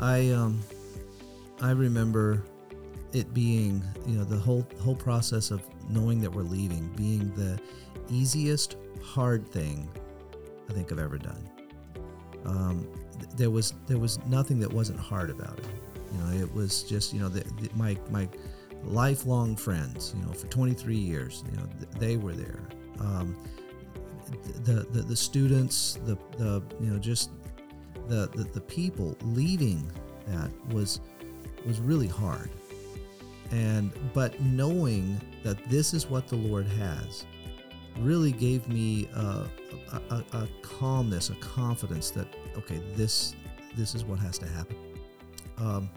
I um, I remember it being, you know, the whole whole process of knowing that we're leaving being the easiest hard thing I think I've ever done. Um, th- there was there was nothing that wasn't hard about it. You know, it was just you know the, the, my my lifelong friends. You know, for 23 years, you know, th- they were there. Um, the, the the students, the the you know just the, the the people leaving that was was really hard. And but knowing that this is what the Lord has really gave me a, a, a, a calmness, a confidence that okay, this this is what has to happen. Um,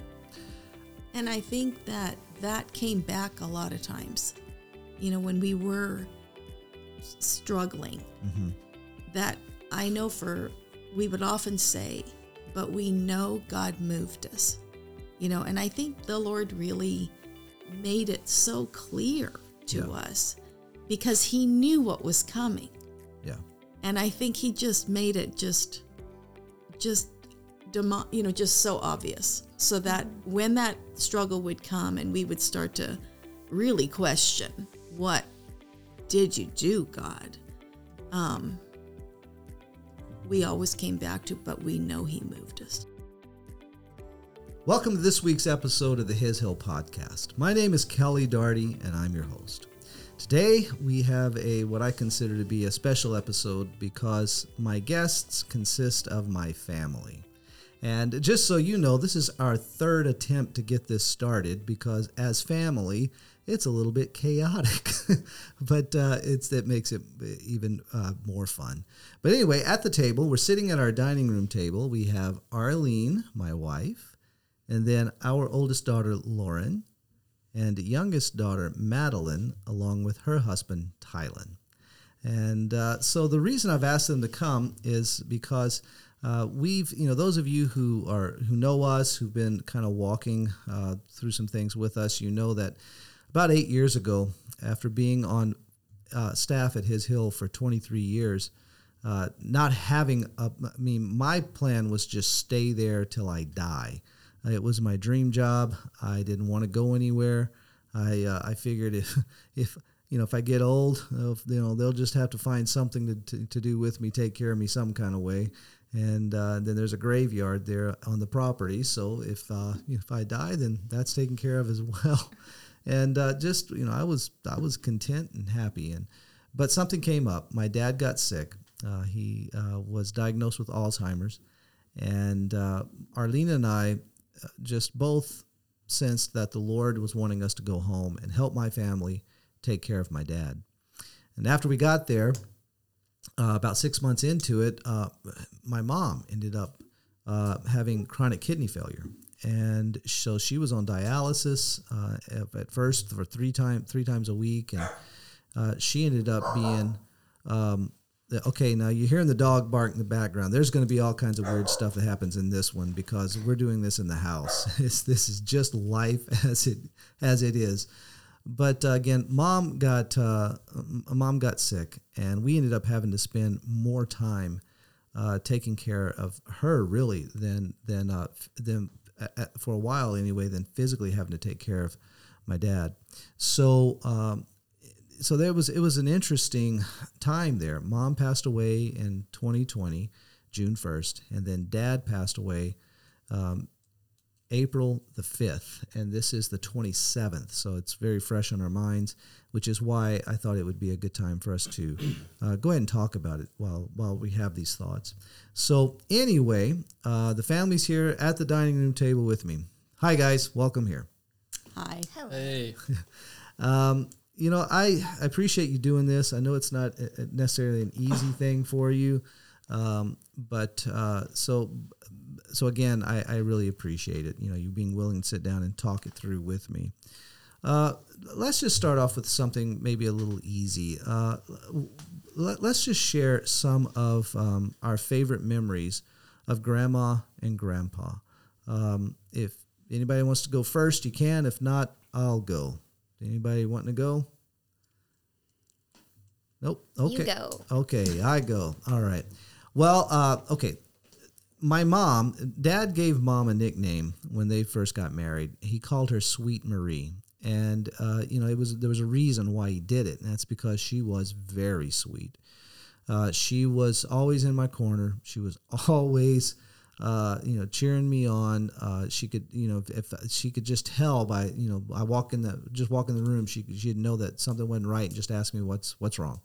And I think that that came back a lot of times. You know, when we were struggling, mhm. that I know for, we would often say, but we know God moved us. You know, and I think the Lord really made it so clear to Yeah. us because He knew what was coming. Yeah. And I think He just made it just, just, demo- you know, just so obvious so that when that struggle would come and we would start to really question, what did you do, God? Um, we always came back to, but we know He moved us. Welcome to this week's episode of the His Hill Podcast. My name is Kelly Doherty, and I'm your host. Today we have a what I consider to be a special episode because my guests consist of my family. And just so you know, this is our third attempt to get this started because as family, it's a little bit chaotic, but uh, it's that makes it even uh, more fun. But anyway, at the table, we're sitting at our dining room table. We have Arlene, my wife, and then our oldest daughter, Lauren, and youngest daughter, Madeline, along with her husband, Tylen. And uh, so the reason I've asked them to come is because uh, we've, you know, those of you who are who know us, who've been kind of walking uh, through some things with us, you know that about eight years ago, after being on uh, staff at His Hill for 23 years, uh, not having a, I mean, my plan was just stay there till I die. It was my dream job. I didn't want to go anywhere. I uh, I figured if if you know if I get old, if, you know they'll just have to find something to, to, to do with me, take care of me some kind of way. And uh, then there's a graveyard there on the property, so if uh, if I die, then that's taken care of as well. And uh, just you know, I was I was content and happy. And but something came up. My dad got sick. Uh, he uh, was diagnosed with Alzheimer's, and uh, Arlene and I uh, just both sensed that the Lord was wanting us to go home and help my family take care of my dad. And after we got there, uh, about six months into it, uh, my mom ended up uh, having chronic kidney failure, and so she was on dialysis uh, at- first for three time three times a week, and uh, she ended up being. Um, okay, now you're hearing the dog bark in the background. There's going to be all kinds of weird stuff that happens in this one because we're doing this in the house. It's, this is just life as it as it is. But uh, again, mom got uh, mom got sick, and we ended up having to spend more time uh, taking care of her really than than uh, than uh, for a while anyway than physically having to take care of my dad. So um, so there was it was an interesting time there. Mom passed away in 2020, June 1st, and then Dad passed away um, April the 5th, and this is the 27th. So it's very fresh on our minds, which is why I thought it would be a good time for us to uh, go ahead and talk about it while while we have these thoughts. So anyway, uh, the family's here at the dining room table with me. Hi guys, welcome here. Hi. Hello. Hey, Um, you know, I, I appreciate you doing this. I know it's not uh, necessarily an easy thing for you, um, but uh, so so again, I, I really appreciate it. You know, you being willing to sit down and talk it through with me. Uh, let's just start off with something maybe a little easy. Uh, let, us just share some of um, our favorite memories of Grandma and Grandpa. Um, if anybody wants to go first, you can. If not, I'll go. Anybody wanting to go? Nope. Okay. You go. Okay, I go. All right. Well, uh, okay. My mom, dad gave mom a nickname when they first got married. He called her Sweet Marie. And, uh, you know, it was there was a reason why he did it. And that's because she was very sweet. Uh, she was always in my corner. She was always, uh, you know, cheering me on. Uh, she could, you know, if, if, she could just tell by, you know, I walk in the just walk in the room, she she'd know that something wasn't right and just ask me what's what's wrong.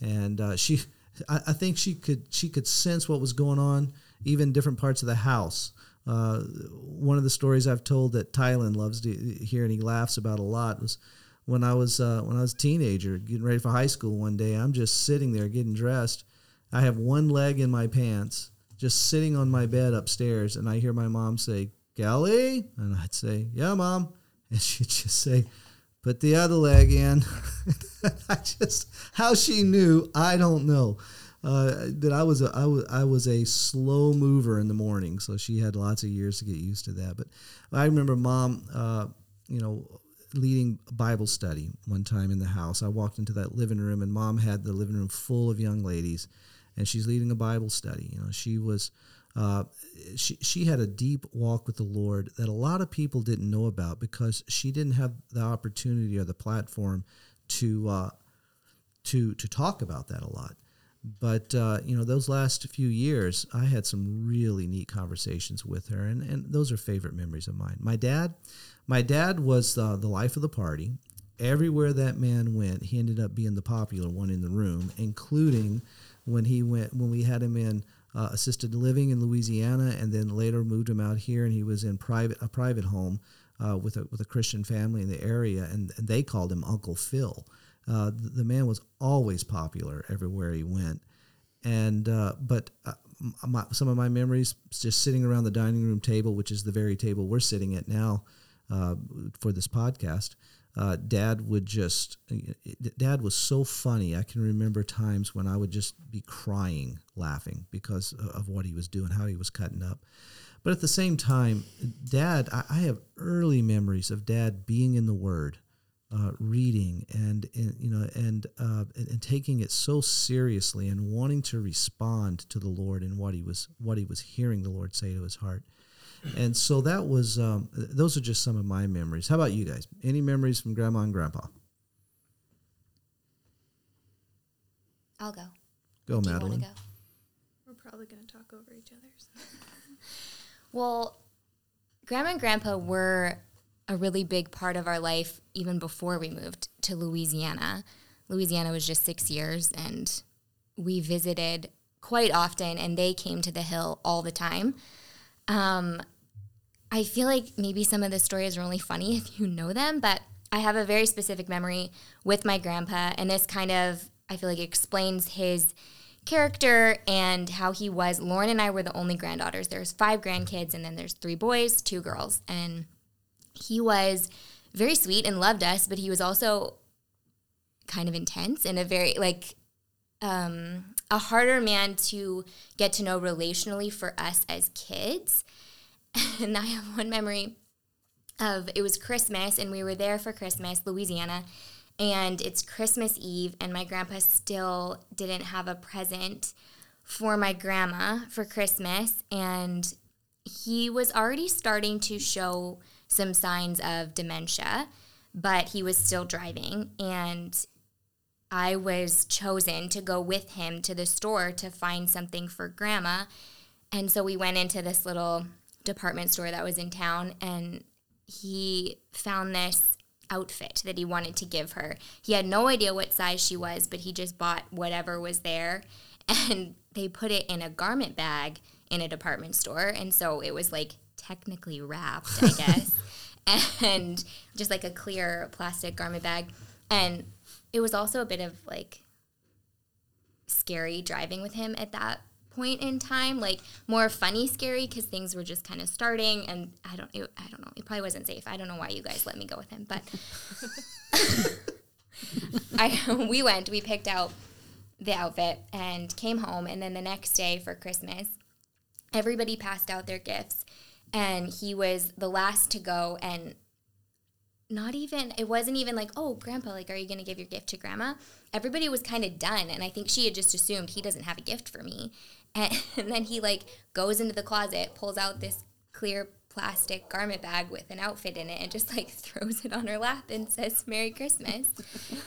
And uh, she, I, I think she could she could sense what was going on even different parts of the house. Uh, one of the stories I've told that Tylen loves to hear and he laughs about a lot was when I was uh, when I was a teenager getting ready for high school one day. I'm just sitting there getting dressed. I have one leg in my pants, just sitting on my bed upstairs, and I hear my mom say, "Kelly," and I'd say, "Yeah, mom," and she'd just say, "Put the other leg in." I just how she knew, I don't know uh, that I was a I was I was a slow mover in the morning, so she had lots of years to get used to that. But I remember mom, uh, you know, leading Bible study one time in the house. I walked into that living room, and mom had the living room full of young ladies, and she's leading a Bible study. You know, she was. Uh, she she had a deep walk with the Lord that a lot of people didn't know about because she didn't have the opportunity or the platform to uh, to to talk about that a lot. But uh, you know, those last few years, I had some really neat conversations with her, and, and those are favorite memories of mine. My dad, my dad was uh, the life of the party. Everywhere that man went, he ended up being the popular one in the room, including when he went when we had him in uh, assisted living in Louisiana, and then later moved him out here, and he was in private a private home uh, with a with a Christian family in the area, and, and they called him Uncle Phil. Uh, the, man was always popular everywhere he went, and uh, but uh, my, some of my memories just sitting around the dining room table, which is the very table we're sitting at now uh, for this podcast. Uh, dad would just, dad was so funny. I can remember times when I would just be crying, laughing because of what he was doing, how he was cutting up. But at the same time, dad, I, I have early memories of dad being in the Word uh, reading and, and, you know and, uh, and, and taking it so seriously and wanting to respond to the Lord and what he was what he was hearing the Lord say to his heart. And so that was um, those are just some of my memories. How about you guys? Any memories from Grandma and Grandpa? I'll go. Go, Do Madeline. Go? We're probably going to talk over each other's. well, Grandma and Grandpa were a really big part of our life even before we moved to Louisiana. Louisiana was just six years, and we visited quite often, and they came to the hill all the time. Um, I feel like maybe some of the stories are only funny if you know them, but I have a very specific memory with my grandpa, and this kind of, I feel like, explains his character and how he was. Lauren and I were the only granddaughters. There's five grandkids, and then there's three boys, two girls. And he was very sweet and loved us, but he was also kind of intense and a very like um, a harder man to get to know relationally for us as kids. And I have one memory of it was Christmas and we were there for Christmas, Louisiana, and it's Christmas Eve and my grandpa still didn't have a present for my grandma for Christmas and he was already starting to show some signs of dementia, but he was still driving. And I was chosen to go with him to the store to find something for grandma. And so we went into this little department store that was in town, and he found this outfit that he wanted to give her. He had no idea what size she was, but he just bought whatever was there. And they put it in a garment bag in a department store. And so it was like technically wrapped, I guess, and just like a clear plastic garment bag. And it was also a bit of like scary driving with him at that point in time. Like more funny scary because things were just kind of starting. And i don't it, i don't know it probably wasn't safe. I don't know why you guys let me go with him but i we went we picked out the outfit and came home. And then the next day for christmas everybody passed out their gifts and he was the last to go and not even it wasn't even like oh grandpa like are you going to give your gift to grandma? Everybody was kind of done and i think she had just assumed he doesn't have a gift for me. And, and then he like goes into the closet pulls out this clear plastic garment bag with an outfit in it and just like throws it on her lap and says merry christmas.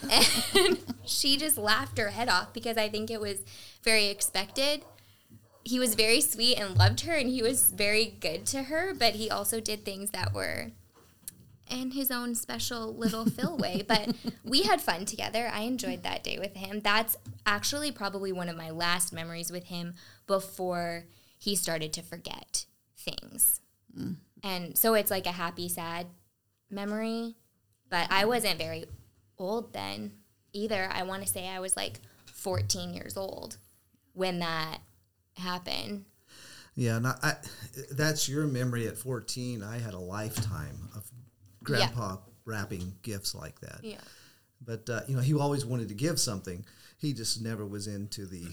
And she just laughed her head off because i think it was very expected he was very sweet and loved her and he was very good to her but he also did things that were in his own special little Phil way. But we had fun together. I enjoyed that day with him. That's actually probably one of my last memories with him before he started to forget things. Mm. And so it's like a happy, sad memory. But I wasn't very old then either. I want to say I was like 14 years old when that happened. Yeah, and I, that's your memory at 14. I had a lifetime of grandpa yeah. wrapping gifts like that. Yeah. But uh, you know, he always wanted to give something. He just never was into the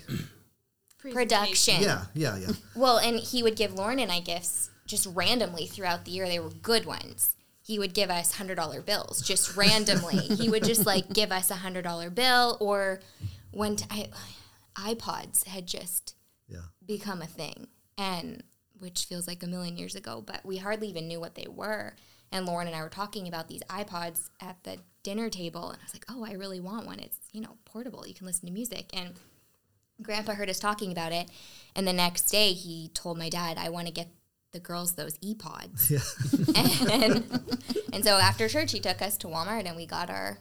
production. Yeah, yeah, yeah. well, and he would give Lauren and I gifts just randomly throughout the year. They were good ones. He would give us hundred dollar bills just randomly. he would just like give us a hundred dollar bill, or when t- I, iPods had just yeah. become a thing, and which feels like a million years ago, but we hardly even knew what they were. And Lauren and I were talking about these iPods at the dinner table, and I was like, "Oh, I really want one. It's you know portable. You can listen to music." And Grandpa heard us talking about it, and the next day he told my dad, "I want to get the girls those ePods." Yeah. and, and so after church, he took us to Walmart, and we got our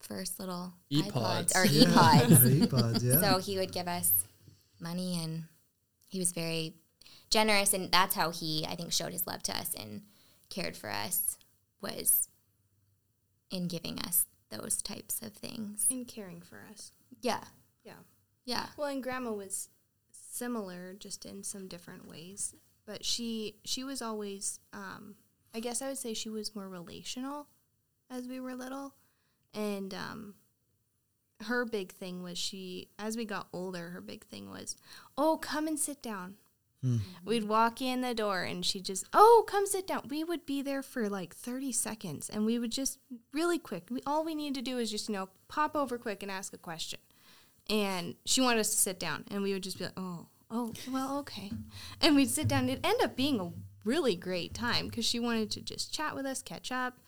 first little ePods. iPods or yeah. ePods. ePods, yeah. So he would give us money, and he was very generous, and that's how he, I think, showed his love to us and cared for us was in giving us those types of things. In caring for us. Yeah. Yeah. Yeah. Well, and grandma was similar just in some different ways, but she she was always um, I guess I would say she was more relational as we were little and um, her big thing was she as we got older her big thing was oh come and sit down Mm. We'd walk in the door and she'd just, oh, come sit down. We would be there for like 30 seconds and we would just really quick. We, all we needed to do is just, you know, pop over quick and ask a question. And she wanted us to sit down and we would just be like, oh, oh, well, okay. And we'd sit down. It'd end up being a really great time because she wanted to just chat with us, catch up.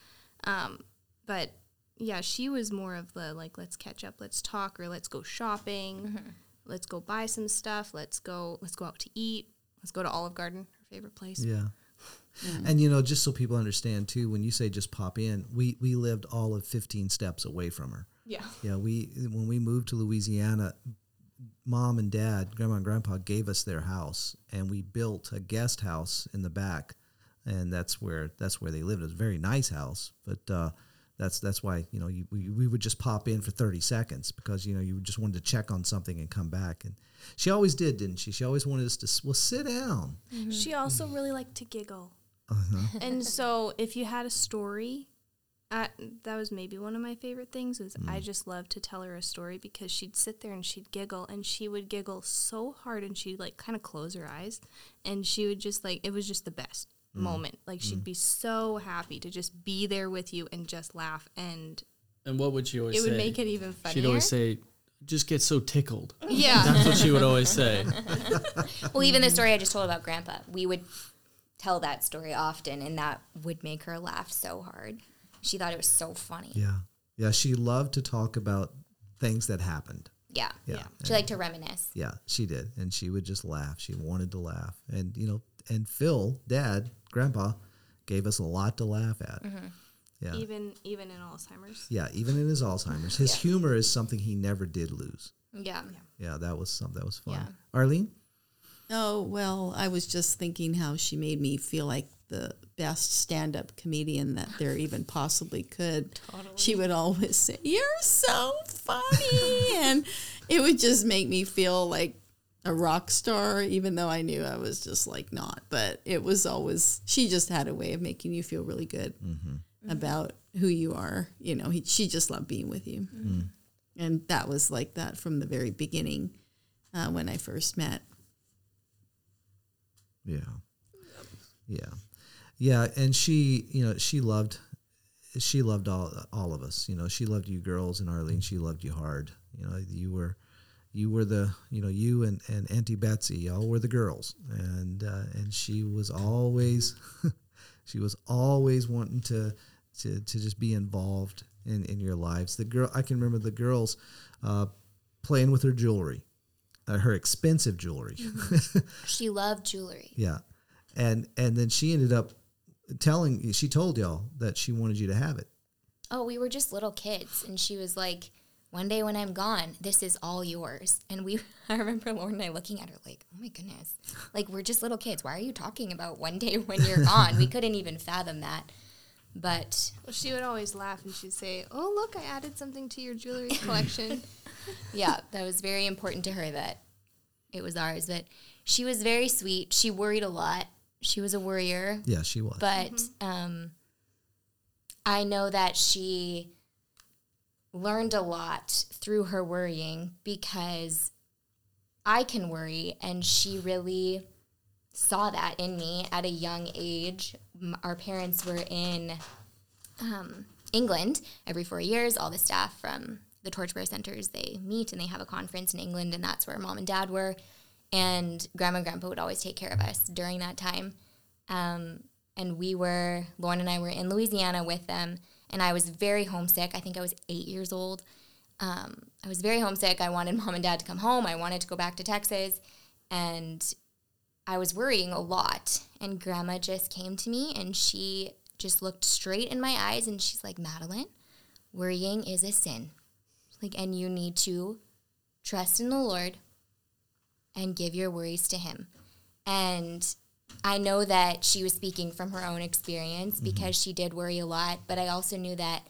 Um, but yeah, she was more of the like, let's catch up, let's talk, or let's go shopping. Mm-hmm. Let's go buy some stuff. Let's go. Let's go out to eat Let's go to Olive Garden, her favorite place. Yeah. Mm. And you know, just so people understand too, when you say just pop in, we we lived all of 15 steps away from her. Yeah. Yeah, we when we moved to Louisiana, mom and dad, grandma and grandpa gave us their house and we built a guest house in the back and that's where that's where they lived. It was a very nice house, but uh, that's that's why you know you, we, we would just pop in for 30 seconds because you know you just wanted to check on something and come back and she always did didn't she she always wanted us to well sit down mm-hmm. she also really liked to giggle uh-huh. and so if you had a story that was maybe one of my favorite things is mm. i just loved to tell her a story because she'd sit there and she'd giggle and she would giggle so hard and she'd like kind of close her eyes and she would just like it was just the best mm. moment. Like she'd mm. be so happy to just be there with you and just laugh and and what would she always it say? would make it even funnier. She'd always say, just get so tickled. Yeah. That's what she would always say. well, even the story I just told about grandpa, we would tell that story often and that would make her laugh so hard. She thought it was so funny. Yeah. Yeah, she loved to talk about things that happened. Yeah. Yeah. yeah. She liked to reminisce. Yeah, she did. And she would just laugh. She wanted to laugh. And, you know, and Phil, dad, grandpa, gave us a lot to laugh at. Mm-hmm. Yeah. Even even in Alzheimer's. Yeah, even in his Alzheimer's. His yeah. humor is something he never did lose. Yeah. Yeah, that was something that was fun. Yeah. Arlene? Oh, well, I was just thinking how she made me feel like the best stand up comedian that there even possibly could. Totally. She would always say, You're so funny. and it would just make me feel like a rock star, even though I knew I was just like not. But it was always she just had a way of making you feel really good mm-hmm. about who you are. You know, he, she just loved being with you, mm-hmm. and that was like that from the very beginning uh, when I first met. Yeah, yeah, yeah, and she, you know, she loved she loved all all of us. You know, she loved you girls, and Arlene, she loved you hard. You know, you were you were the you know you and, and Auntie Betsy y'all were the girls, and uh, and she was always she was always wanting to to to just be involved in in your lives. The girl I can remember the girls uh, playing with her jewelry, uh, her expensive jewelry. She loved jewelry. Yeah, and and then she ended up telling she told y'all that she wanted you to have it. Oh, we were just little kids, and she was like, "One day when I'm gone, this is all yours." And we, I remember Lauren and I looking at her like, "Oh my goodness, like we're just little kids. Why are you talking about one day when you're gone?" we couldn't even fathom that. But Well, she would always laugh and she'd say, "Oh, look, I added something to your jewelry collection." yeah, that was very important to her that it was ours. But she was very sweet. She worried a lot. She was a worrier. Yeah, she was. but um, I know that she learned a lot through her worrying because I can worry, and she really saw that in me at a young age. Our parents were in um, England every four years. All the staff from the Torchbearer Centers they meet and they have a conference in England, and that's where mom and dad were. And grandma and grandpa would always take care of us during that time. Um, and we were, Lauren and I were in Louisiana with them, and I was very homesick. I think I was eight years old. Um, I was very homesick. I wanted mom and dad to come home. I wanted to go back to Texas. And I was worrying a lot. And grandma just came to me and she just looked straight in my eyes and she's like, Madeline, worrying is a sin. Like, and you need to trust in the Lord and give your worries to Him. And I know that she was speaking from her own experience because she did worry a lot, but I also knew that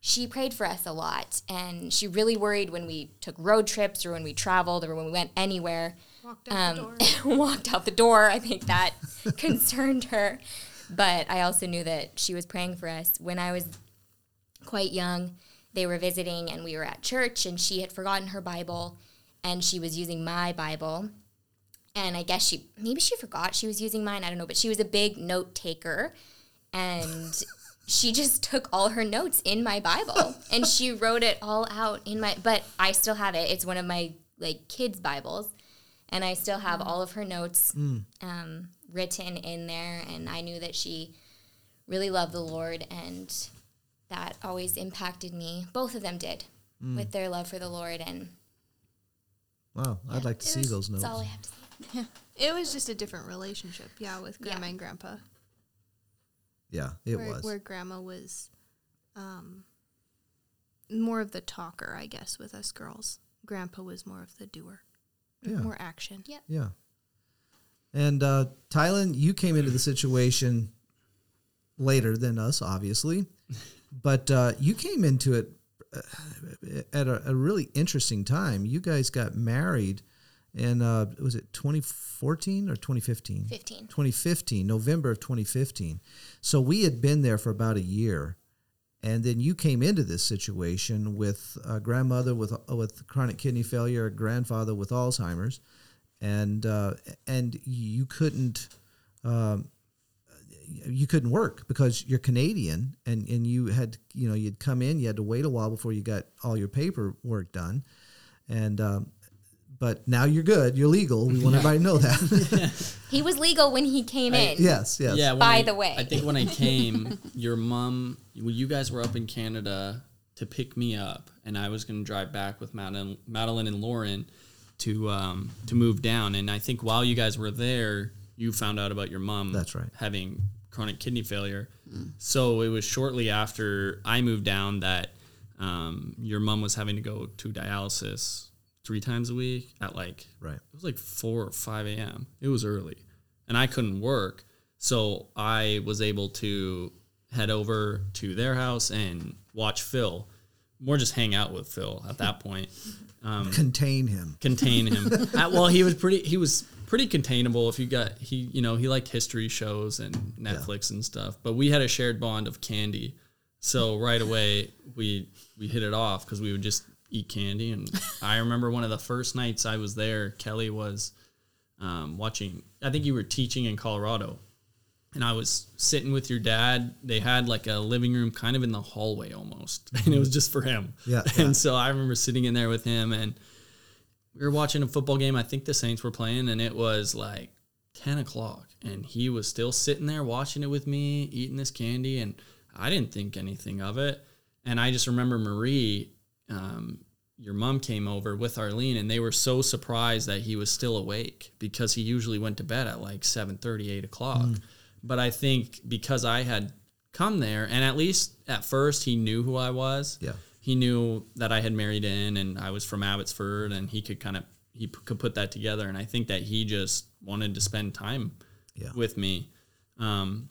she prayed for us a lot and she really worried when we took road trips or when we traveled or when we went anywhere Walked out the um, door. walked out the door. I think that concerned her. But I also knew that she was praying for us. When I was quite young, they were visiting and we were at church and she had forgotten her Bible and she was using my Bible. And I guess she, maybe she forgot she was using mine. I don't know. But she was a big note taker. And she just took all her notes in my Bible and she wrote it all out in my, but I still have it. It's one of my like kids' Bibles and I still have mm. all of her notes mm. um, written in there. And I knew that she really loved the Lord, and that always impacted me. Both of them did mm. with their love for the Lord, and Wow, I'd like to see was- those notes. that's all I have to say. It was just a different relationship, yeah, with grandma and grandpa. Yeah, it where, was. where grandma was um, more of the talker, I guess, with us girls. Grandpa was more of the doer, Yeah. more action. Yeah. Yeah. And uh, Tylen, you came into the situation later than us, obviously, but uh, you came into it uh, at a, a really interesting time. You guys got married in uh, was it 2014 or 2015? 15. 2015, November of 2015. So we had been there for about a year, and then you came into this situation with a grandmother with with chronic kidney failure, a grandfather with Alzheimer's, and uh, and you couldn't. Um, you couldn't work because you're Canadian and, and you had you know you'd come in you had to wait a while before you got all your paperwork done and um, but now you're good you're legal we want everybody to know that He was legal when he came in. yes yes Yeah. By I- the way. I think when I came, your mom, well, you guys were up in Canada to pick me up, and I was going to drive back with Madeline, Madeline and Lauren to um, to move down. And I think while you guys were there, you found out about your mom. That's right. Having chronic kidney failure. So it was shortly after I moved down that um, your mom was having to go to dialysis three times a week at like right it was like 4 or 5 a.m. It was early. And I couldn't work. So I was able to head over to their house and watch Phil. More just hang out with Phil at that point. Um, contain him contain him. Uh, well, he was pretty. He was pretty containable. If you got he, you know, he liked history shows and Netflix and stuff. But we had a shared bond of candy, so right away we we hit it off because we would just eat candy. And I remember one of the first nights I was there, Kelly was um, watching. I think you were teaching in Colorado. and I was sitting with your dad. They had like a living room kind of in the hallway almost, and it was just for him. Yeah, And yeah. so I remember sitting in there with him, and we were watching a football game. I think the Saints were playing, and it was like ten o'clock, and he was still sitting there watching it with me, eating this candy, and I didn't think anything of it. And I just remember Marie, um, your mom came over with Arlene, and they were so surprised that he was still awake because he usually went to bed at like 7 8 o'clock. But I think because I had come there, and at least at first he knew who I was. Yeah. He knew that I had married in, and I was from Abbotsford, and he could kind of he p- could put that together. And I think that he just wanted to spend time Yeah. with me. Um,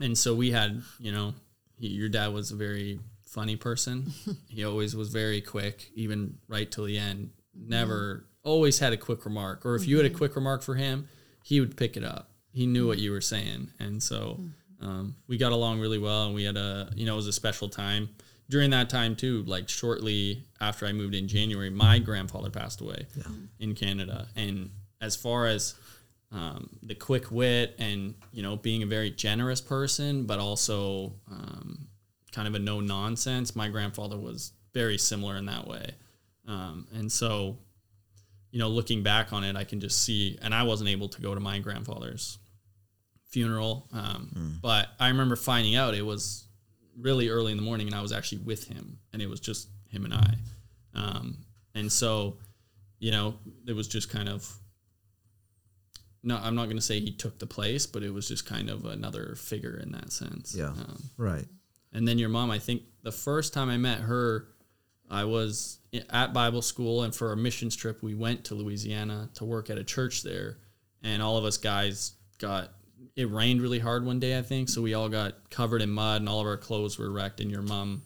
and so we had, you know, he, your dad was a very funny person. he always was very quick, even right till the end. Never, always had a quick remark. Or if you had a quick remark for him, he would pick it up. He knew what you were saying. And so um, we got along really well. And we had a, you know, it was a special time. During that time, too, like shortly after I moved in January, my grandfather passed away in Canada. And as far as um, the quick wit and you know being a very generous person, but also um, kind of a no nonsense. My grandfather was very similar in that way, um, and so you know looking back on it, I can just see. And I wasn't able to go to my grandfather's funeral, um, but I remember finding out it was really early in the morning, and I was actually with him, and it was just him and I, um, and so you know it was just kind of no, I'm not going to say he took the place, but it was just kind of another figure in that sense. Yeah. Um, Right. And then your mom, I think the first time I met her, I was at Bible school, and for a missions trip, we went to Louisiana to work at a church there. And all of us guys got, it rained really hard one day, I think. So we all got covered in mud, and all of our clothes were wrecked. And your mom,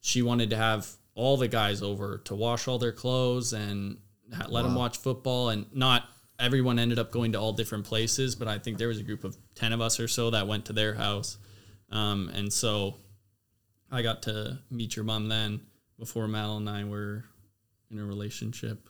she wanted to have all the guys over to wash all their clothes and let them watch football. And not everyone ended up going to all different places, but I think there was a group of 10 of us or so that went to their house. Um, and so I got to meet your mom then before Mal and I were in a relationship.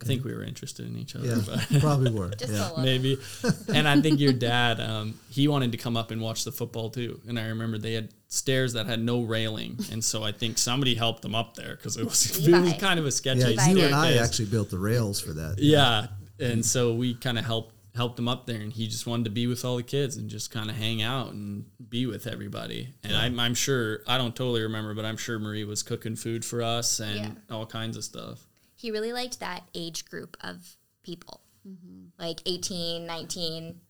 I think we were interested in each other, Yeah. but Probably were. Just yeah. maybe. And I think your dad, um, he wanted to come up and watch the football too. And I remember they had stairs that had no railing, and so I think somebody helped them up there because it was it was kind of a sketchy. Yeah, you and I actually built the rails for that. Yeah, and so we kind of helped helped him up there, and he just wanted to be with all the kids and just kind of hang out and be with everybody. And I'm, I'm sure I don't totally remember, but I'm sure Marie was cooking food for us and Yeah. all kinds of stuff. He really liked that age group of people, mm-hmm. like 18, 19.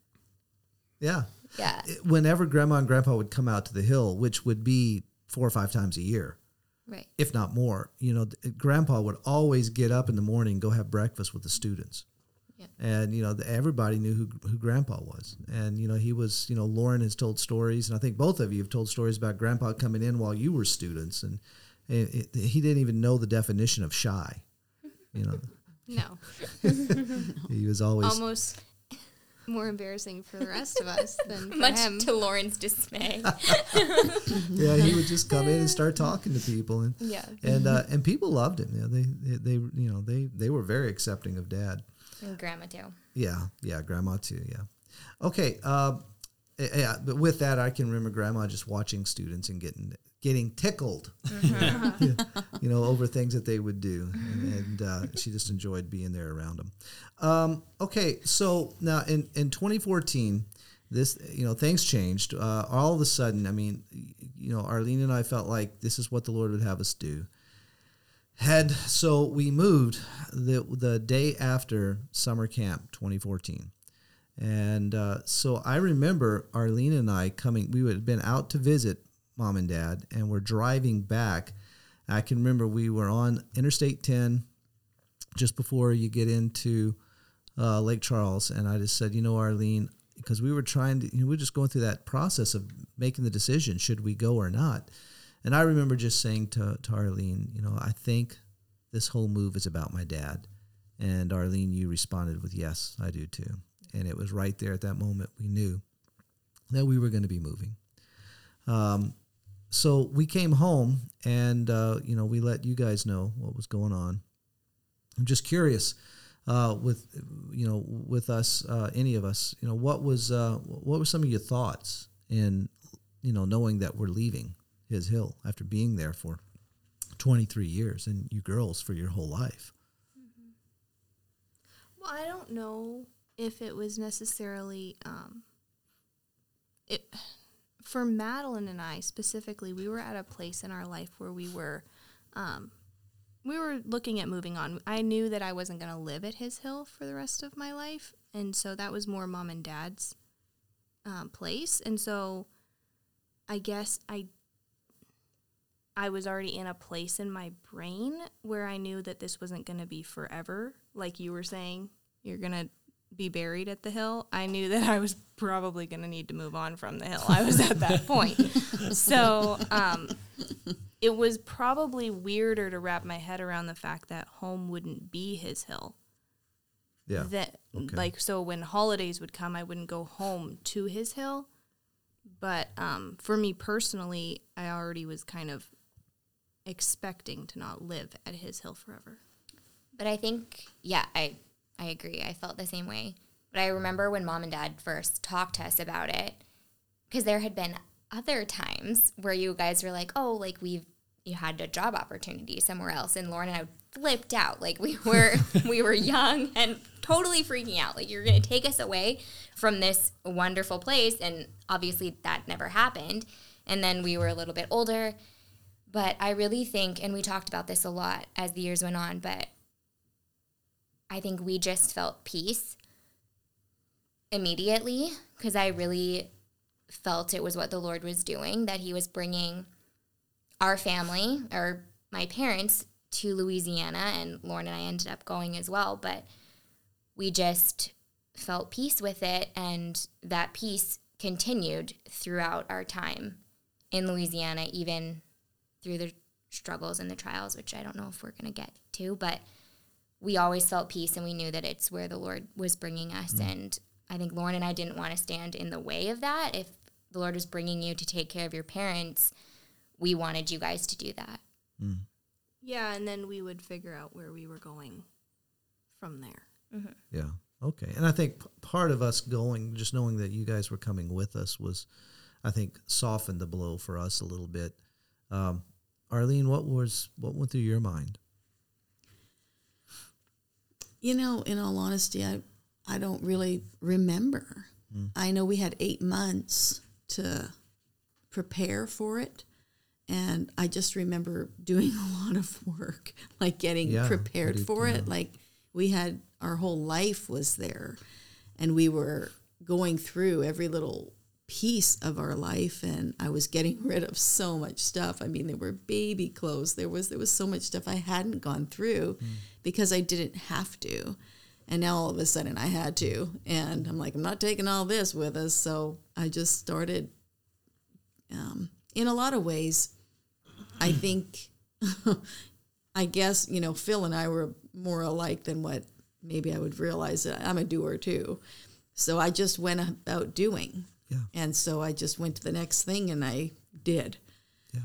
Yeah. Yeah. Whenever grandma and grandpa would come out to the hill, which would be four or five times a year, Right. if not more, you know, grandpa would always get up in the morning go have breakfast with the students. Yeah. And, you know, the, everybody knew who, who grandpa was. And, you know, he was, you know, Lauren has told stories, and I think both of you have told stories about grandpa coming in while you were students. And it, it, he didn't even know the definition of shy. You know, No, he was always, almost more embarrassing for the rest of us than for Much him. to Lauren's dismay. yeah, he would just come in and start talking to people. And, yeah, and, uh, and people loved him. You know, they, they, they, you know, they, they were very accepting of dad. And grandma, too. Yeah, yeah, grandma too. Yeah. Okay. Um, eh, yeah, but with that, I can remember grandma just watching students and getting getting tickled, you know, over things that they would do, and, and uh, she just enjoyed being there around them. Um, okay, so now in in 2014, this you know things changed. Uh, all of a sudden, I mean, you know, Arlene and I felt like this is what the Lord would have us do had so we moved the the day after summer camp 2014 and uh, so i remember arlene and i coming we had been out to visit mom and dad and we're driving back. I can remember we were on interstate 10 just before you get into uh, lake charles and i just said you know arlene because we were trying to you know, we were just going through that process of making the decision should we go or not and I remember just saying to, to Arlene, you know, I think this whole move is about my dad. And Arlene, you responded with, yes, I do too. And it was right there at that moment we knew that we were going to be moving. Um, so we came home and, uh, you know, we let you guys know what was going on. I'm just curious. uh, with you know with us, uh, any of us. You know, what was uh, what were some of your thoughts in you know knowing that we're leaving His Hill after being there for 23 years and you girls for your whole life? Well, I don't know if it was necessarily um, it for Madeline and I specifically. We were at a place in our life where we were um, we were looking at moving on. I knew that I wasn't going to live at His Hill for the rest of my life, and so that was more mom and dad's um, place. And so, I guess I I was already in a place in my brain where I knew that this wasn't going to be forever. Like you were saying, you're going to be buried at the hill. I knew that I was probably going to need to move on from the hill. I was at that point. So um, it was probably weirder to wrap my head around the fact that home wouldn't be his hill. Yeah. That Okay. like so when holidays would come, I wouldn't go home to his hill. But um, for me personally, I already was kind of expecting to not live at his hill forever. But I think, yeah, I I agree. I felt the same way. But I remember when mom and dad first talked to us about it, because there had been other times where you guys were like, "Oh, like we've you had a job opportunity somewhere else," and Lauren and I flipped out. Like we were we were young and totally freaking out. Like you're going to take us away from this wonderful place, and obviously that never happened. And then we were a little bit older. But I really think, and we talked about this a lot as the years went on, but I think we just felt peace immediately because I really felt it was what the Lord was doing, that He was bringing our family or my parents to Louisiana, and Lauren and I ended up going as well. But we just felt peace with it, and that peace continued throughout our time in Louisiana, even through the struggles and the trials, which I don't know if we're going to get to, but we always felt peace and we knew that it's where the Lord was bringing us. Mm. And I think Lauren and I didn't want to stand in the way of that. If the Lord was bringing you to take care of your parents, we wanted you guys to do that. Mm. Yeah, and then we would figure out where we were going from there. Mm-hmm. Yeah. Okay. And I think p- part of us going, just knowing that you guys were coming with us, was, I think, softened the blow for us a little bit. Um, Arlene, what was what went through your mind? You know, in all honesty, I I don't really remember. Mm. I know we had eight months to prepare for it, and I just remember doing a lot of work, like getting Yeah, prepared for it. Like we had our whole life was there, and we were going through every little piece of our life and I was getting rid of so much stuff. I mean, there were baby clothes. There was there was so much stuff I hadn't gone through because I didn't have to. And now all of a sudden I had to. And I'm like, I'm not taking all this with us. So I just started um, in a lot of ways, I think I guess, you know, Phil and I were more alike than what maybe I would realize that I'm a doer too. So I just went about doing. Yeah. And so I just went to the next thing and I did. Yeah.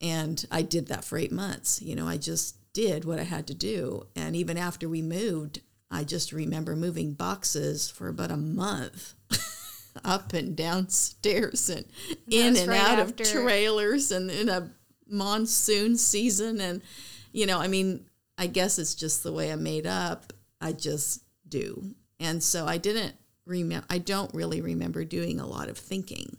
And I did that for eight months. You know, I just did what I had to do. And even after we moved, I just remember moving boxes for about a month up and down stairs and in and right out after- of trailers and in a monsoon season. And, you know, I mean, I guess it's just the way I'm made up. I just do. And so I didn't remember, I don't really remember doing a lot of thinking.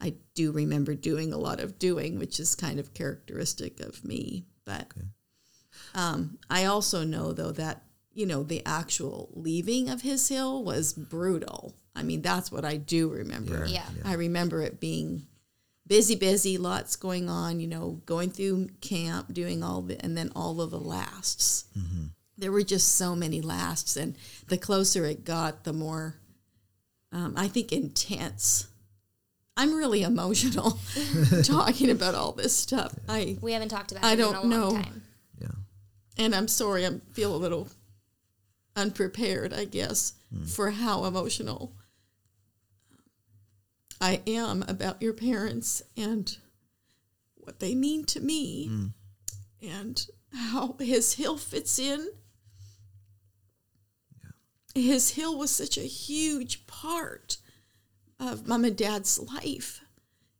I do remember doing a lot of doing, which is kind of characteristic of me. But um, I also know, though, that, you know, the actual leaving of his hill was brutal. I mean, that's what I do remember. Yeah. I remember it being busy, busy, lots going on, you know, going through camp, doing all the, and then all of the lasts. There were just so many lasts. And the closer it got, the more, um, I think, intense. I'm really emotional talking about all this stuff. I We haven't talked about I it don't in a long know. time. Yeah. and I'm sorry, I feel a little unprepared, I guess, for how emotional I am about your parents and what they mean to me and how his hill fits in. His hill was such a huge part of mom and dad's life.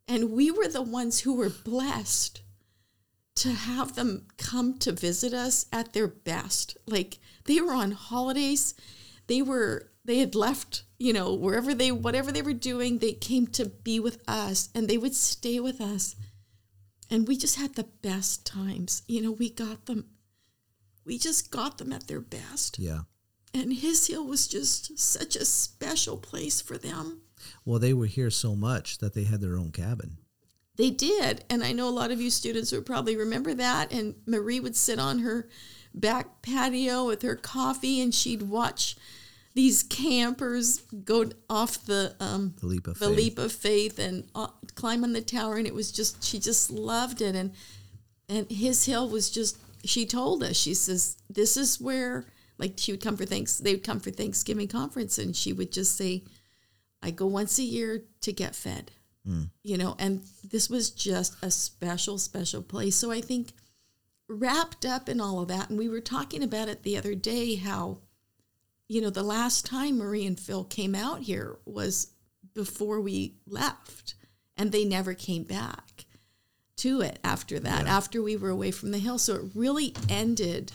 And we were the ones who were blessed to have them come to visit us at their best. Like they were on holidays, they were they had left, you know, wherever they whatever they were doing, they came to be with us and they would stay with us. And we just had the best times. You know, we got them we just got them at their best. Yeah. And his hill was just such a special place for them. Well, they were here so much that they had their own cabin. They did. And I know a lot of you students would probably remember that. And Marie would sit on her back patio with her coffee and she'd watch these campers go off the um, The leap of the faith. leap of faith and uh, climb on the tower and it was just she just loved it and and his hill was just she told us she says this is where like she would come for thanks they would come for thanksgiving conference and she would just say i go once a year to get fed. Hmm. You know and this was just a special special place. So i think wrapped up in all of that and we were talking about it the other day how you know the last time marie and phil came out here was before we left and they never came back to it after that after we were away from the hill. So it really ended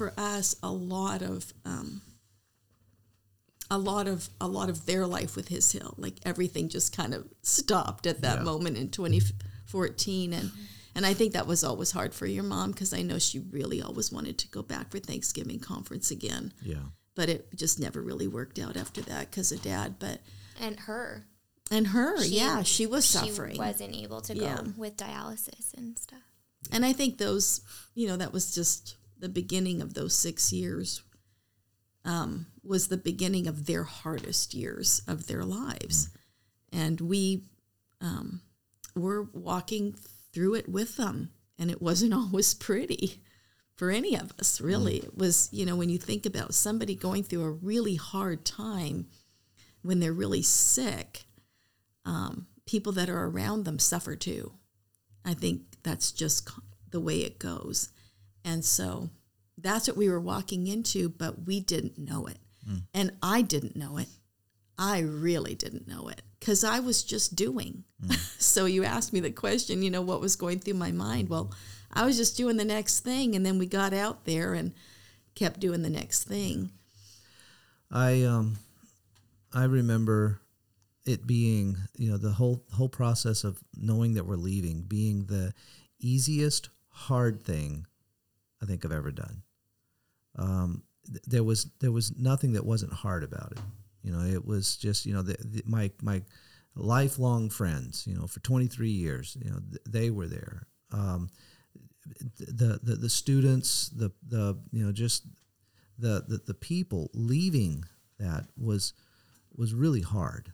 for us a lot of um, a lot of a lot of their life with his hill like everything just kind of stopped at that Yeah. moment in 2014 and and I think that was always hard for your mom because I know she really always wanted to go back for Thanksgiving conference again Yeah. but it just never really worked out after that because of dad but And her. and her She- yeah she was suffering She wasn't able to Yeah. go with dialysis and stuff. And I think those, you know, that was just the beginning of those six years. Um, was the beginning of their hardest years of their lives, and we um, were walking through it with them, and it wasn't always pretty for any of us. Really, it was. You know, when you think about somebody going through a really hard time when they're really sick, um, people that are around them suffer too. I think that's just the way it goes. And so that's what we were walking into, but we didn't know it. And I didn't know it. I really didn't know it because I was just doing. so you asked me the question, you know, what was going through my mind? Well, I was just doing the next thing. And then we got out there and kept doing the next thing. I um I remember it being, you know, the whole whole process of knowing that we're leaving being the easiest hard thing I think I've ever done. Um, th- there was there was nothing that wasn't hard about it. You know, it was just you know the, the, my my lifelong friends. You know, for 23 years, you know, th- they were there. Um, the, the the students, the the you know just the, the the people leaving that was was really hard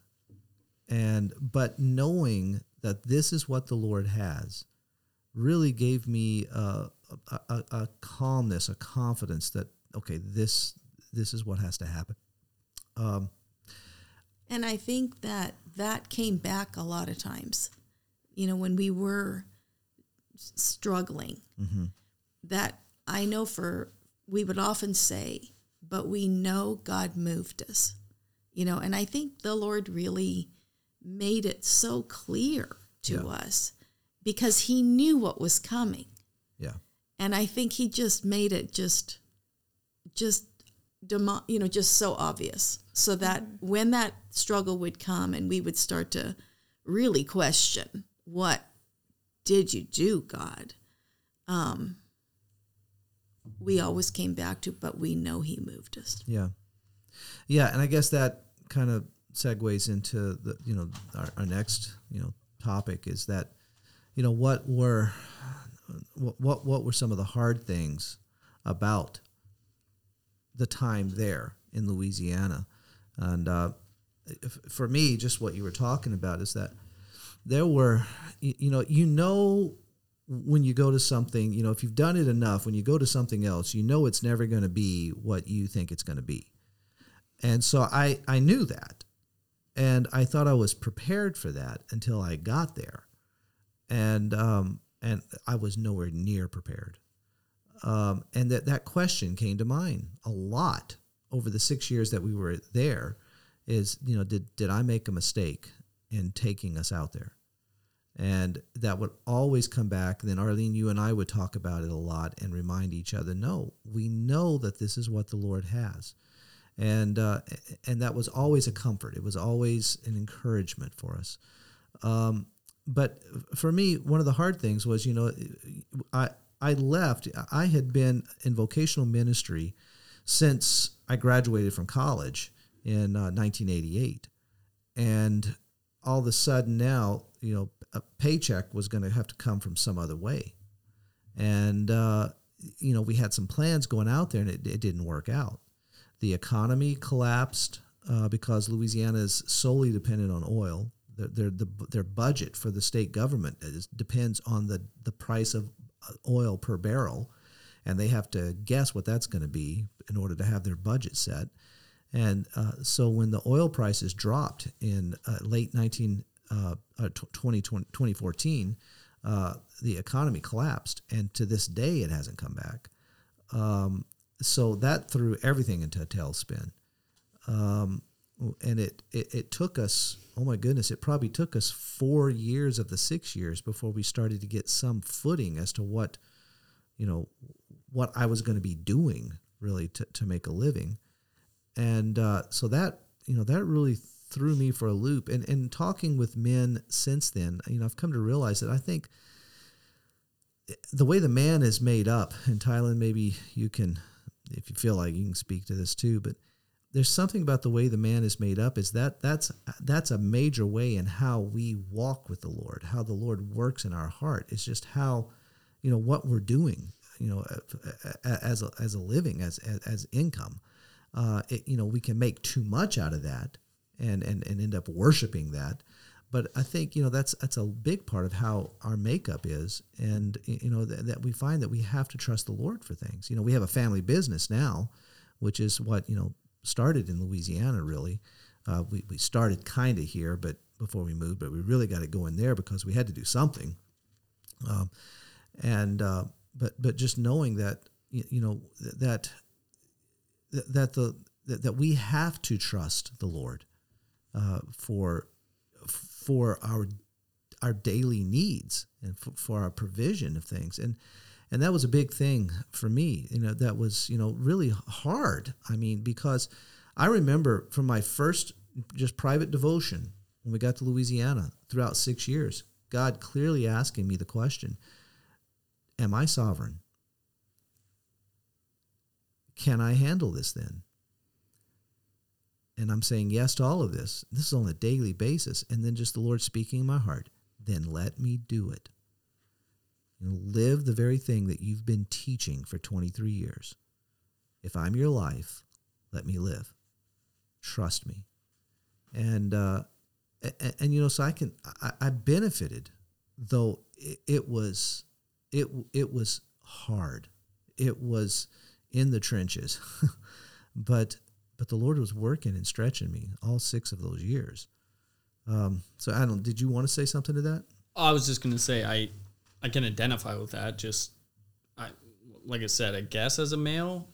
and but knowing that this is what the lord has really gave me a, a, a, a calmness a confidence that okay this this is what has to happen um, And I think that that came back a lot of times. You know, when we were struggling, that I know for, we would often say, but we know God moved us. You know, and I think the Lord really made it so clear to Yeah. us because he knew what was coming. And I think he just made it just, just, demo, you know, just so obvious, so that when that struggle would come, and we would start to really question, what did you do, God? Um, we always came back to, but we know He moved us. Yeah, yeah, and I guess that kind of segues into the you know our, our next you know topic is that you know what were what what what were some of the hard things about the time there in Louisiana, and uh, for me, just what you were talking about is that there were you, you know you know when you go to something you know if you've done it enough when you go to something else you know it's never going to be what you think it's going to be. And so i i knew that. And i thought i was prepared for that until i got there. And um and i was nowhere near prepared um and that that question came to mind a lot over the six years that we were there is you know did did I make a mistake in taking us out there? And that would always come back. Then Arlene, you and I would talk about it a lot and remind each other, no, we know that this is what the Lord has, and uh, and that was always a comfort. It was always an encouragement for us. Um, but for me, one of the hard things was, you know, I I left. I had been in vocational ministry since I graduated from college in uh, 1988, and all of a sudden now, you know, a paycheck was going to have to come from some other way, and uh, you know, we had some plans going out there, and it, it didn't work out. The economy collapsed uh, because Louisiana is solely dependent on oil their their, the, their budget for the state government is, depends on the the price of uh, oil per barrel, and they have to guess what that's going to be in order to have their budget set. And uh, so when the oil prices dropped in uh, late 19, uh, 20, 2014, uh, the economy collapsed, and to this day it hasn't come back. Um, so that threw everything into a tailspin. Um, and it, it, it took us oh my goodness it probably took us four years of the six years before we started to get some footing as to what you know what i was going to be doing really to, to make a living. And uh, so that you know that really threw me for a loop. And and talking with men since then you know i've come to realize that i think the way the man is made up and Tylen maybe you can if you feel like you can speak to this too but there's something about the way the man is made up is that that's that's a major way in how we walk with the Lord, how the Lord works in our heart. It's just how, you know, what we're doing, you know, as a, as a living, as as, income. Uh, it, you know, we can make too much out of that, and and and end up worshiping that. But I think you know that's that's a big part of how our makeup is, and you know that, that we find that we have to trust the Lord for things. You know, we have a family business now, which is what you know started in Louisiana, really. Uh, we, we started kind of here, but before we moved, but we really got it going there because we had to do something. Um, and uh, but but just knowing that you, you know that that the that, we have to trust the Lord uh, for for our our daily needs and for, for our provision of things and and that was a big thing for me you know that was you know really hard. I mean because i remember from my first just private devotion when we got to louisiana throughout six years god clearly asking me the question am i sovereign? Can i handle this then? And i'm saying yes to all of this. This is on a daily basis. And then just the lord speaking in my heart then let me do it know, live the very thing that you've been teaching for 23 years. If I'm your life, let me live. Trust me. And, uh, and, and you know, so I can, I, I benefited, though it, it was, it, it was hard. It was in the trenches, but, but the Lord was working and stretching me all six of those years. Um, so Adam, did you want to say something to that? I was just going to say, I, I can identify with that. Just, I like I said, I guess as a male,